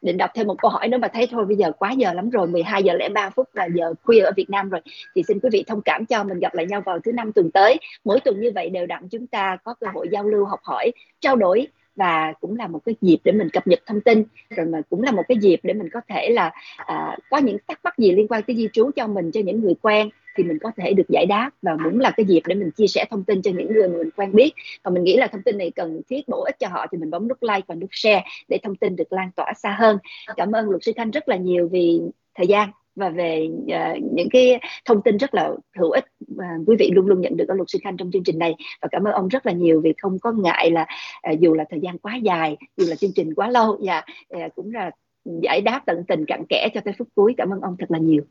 định đọc thêm một câu hỏi nữa mà thấy thôi bây giờ quá giờ lắm rồi 12 giờ lẻ 3 phút là giờ khuya ở Việt Nam rồi. Thì xin quý vị thông cảm cho mình gặp lại nhau vào thứ năm tuần tới. Mỗi tuần như vậy đều đặn chúng ta có cơ hội giao lưu học hỏi trao đổi và cũng là một cái dịp để mình cập nhật thông tin. Rồi mà cũng là một cái dịp để mình có thể là à, có những thắc mắc gì liên quan tới di trú cho mình cho những người quen thì mình có thể được giải đáp và cũng là cái dịp để mình chia sẻ thông tin cho những người mà mình quen biết. Và mình nghĩ là thông tin này cần thiết bổ ích cho họ thì mình bấm nút like và nút share để thông tin được lan tỏa xa hơn. Cảm ơn luật sư thanh rất là nhiều vì thời gian và về uh, những cái thông tin rất là hữu ích và quý vị luôn luôn nhận được ở luật sư khanh trong chương trình này. Và cảm ơn ông rất là nhiều vì không có ngại là uh, dù là thời gian quá dài dù là chương trình quá lâu và uh, cũng là giải đáp tận tình cặn kẽ cho tới phút cuối. Cảm ơn ông thật là nhiều.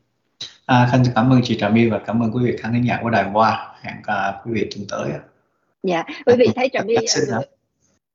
À, Khanh cảm ơn chị Trà My và cảm ơn quý vị khán thính giả của đài Hoa. Hẹn gặp quý vị tuần tới. Dạ, quý vị thấy Trà My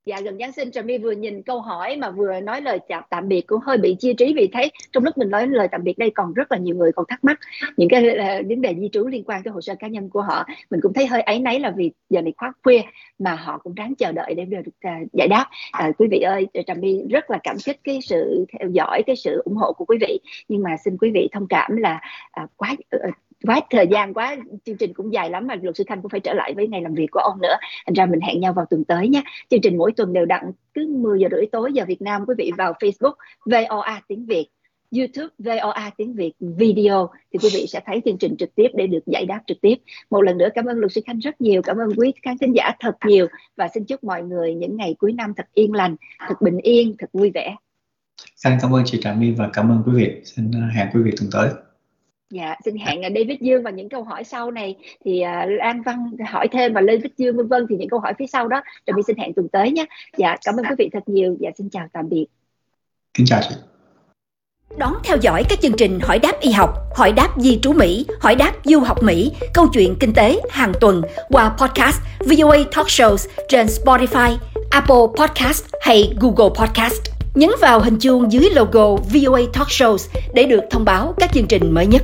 Dạ gần Giáng sinh Trà My vừa nhìn câu hỏi mà vừa nói lời chào tạm biệt cũng hơi bị chia trí vì thấy trong lúc mình nói lời tạm biệt đây còn rất là nhiều người còn thắc mắc những cái ờ, vấn đề di trú liên quan tới hồ sơ cá nhân của họ. Mình cũng thấy hơi ấy nấy là vì giờ này khoác khuya mà họ cũng ráng chờ đợi để được uh, giải đáp. Uh, quý vị ơi Trà My rất là cảm kích cái sự theo dõi cái sự ủng hộ của quý vị. Nhưng mà xin quý vị thông cảm là uh, quá uh, quá thời gian quá chương trình cũng dài lắm mà luật sư thanh cũng phải trở lại với ngày làm việc của ông nữa thành ra mình hẹn nhau vào tuần tới nhé chương trình mỗi tuần đều đặn cứ 10 giờ rưỡi tối giờ Việt Nam quý vị vào Facebook VOA tiếng Việt YouTube VOA tiếng Việt video thì quý vị sẽ thấy chương trình trực tiếp để được giải đáp trực tiếp. Một lần nữa cảm ơn luật sư Khanh rất nhiều, cảm ơn quý khán thính giả thật nhiều và xin chúc mọi người những ngày cuối năm thật yên lành, thật bình yên, thật vui vẻ. Khanh cảm ơn chị Trà My và cảm ơn quý vị. Xin à, hẹn quý vị tuần tới. Dạ, xin hẹn David Dương và những câu hỏi sau này thì uh, An Văn hỏi thêm và Lê Vích Dương vân vân thì những câu hỏi phía sau đó rồi mình xin hẹn tuần tới nhé. Dạ, cảm ơn quý vị thật nhiều. Dạ, xin chào tạm biệt. Kính chào chị. Đón theo dõi các chương trình hỏi đáp y học, hỏi đáp di trú Mỹ, hỏi đáp du học Mỹ, câu chuyện kinh tế hàng tuần qua podcast VOA Talk Shows trên Spotify, Apple Podcast hay Google Podcast. Nhấn vào hình chuông dưới logo VOA Talk Shows để được thông báo các chương trình mới nhất.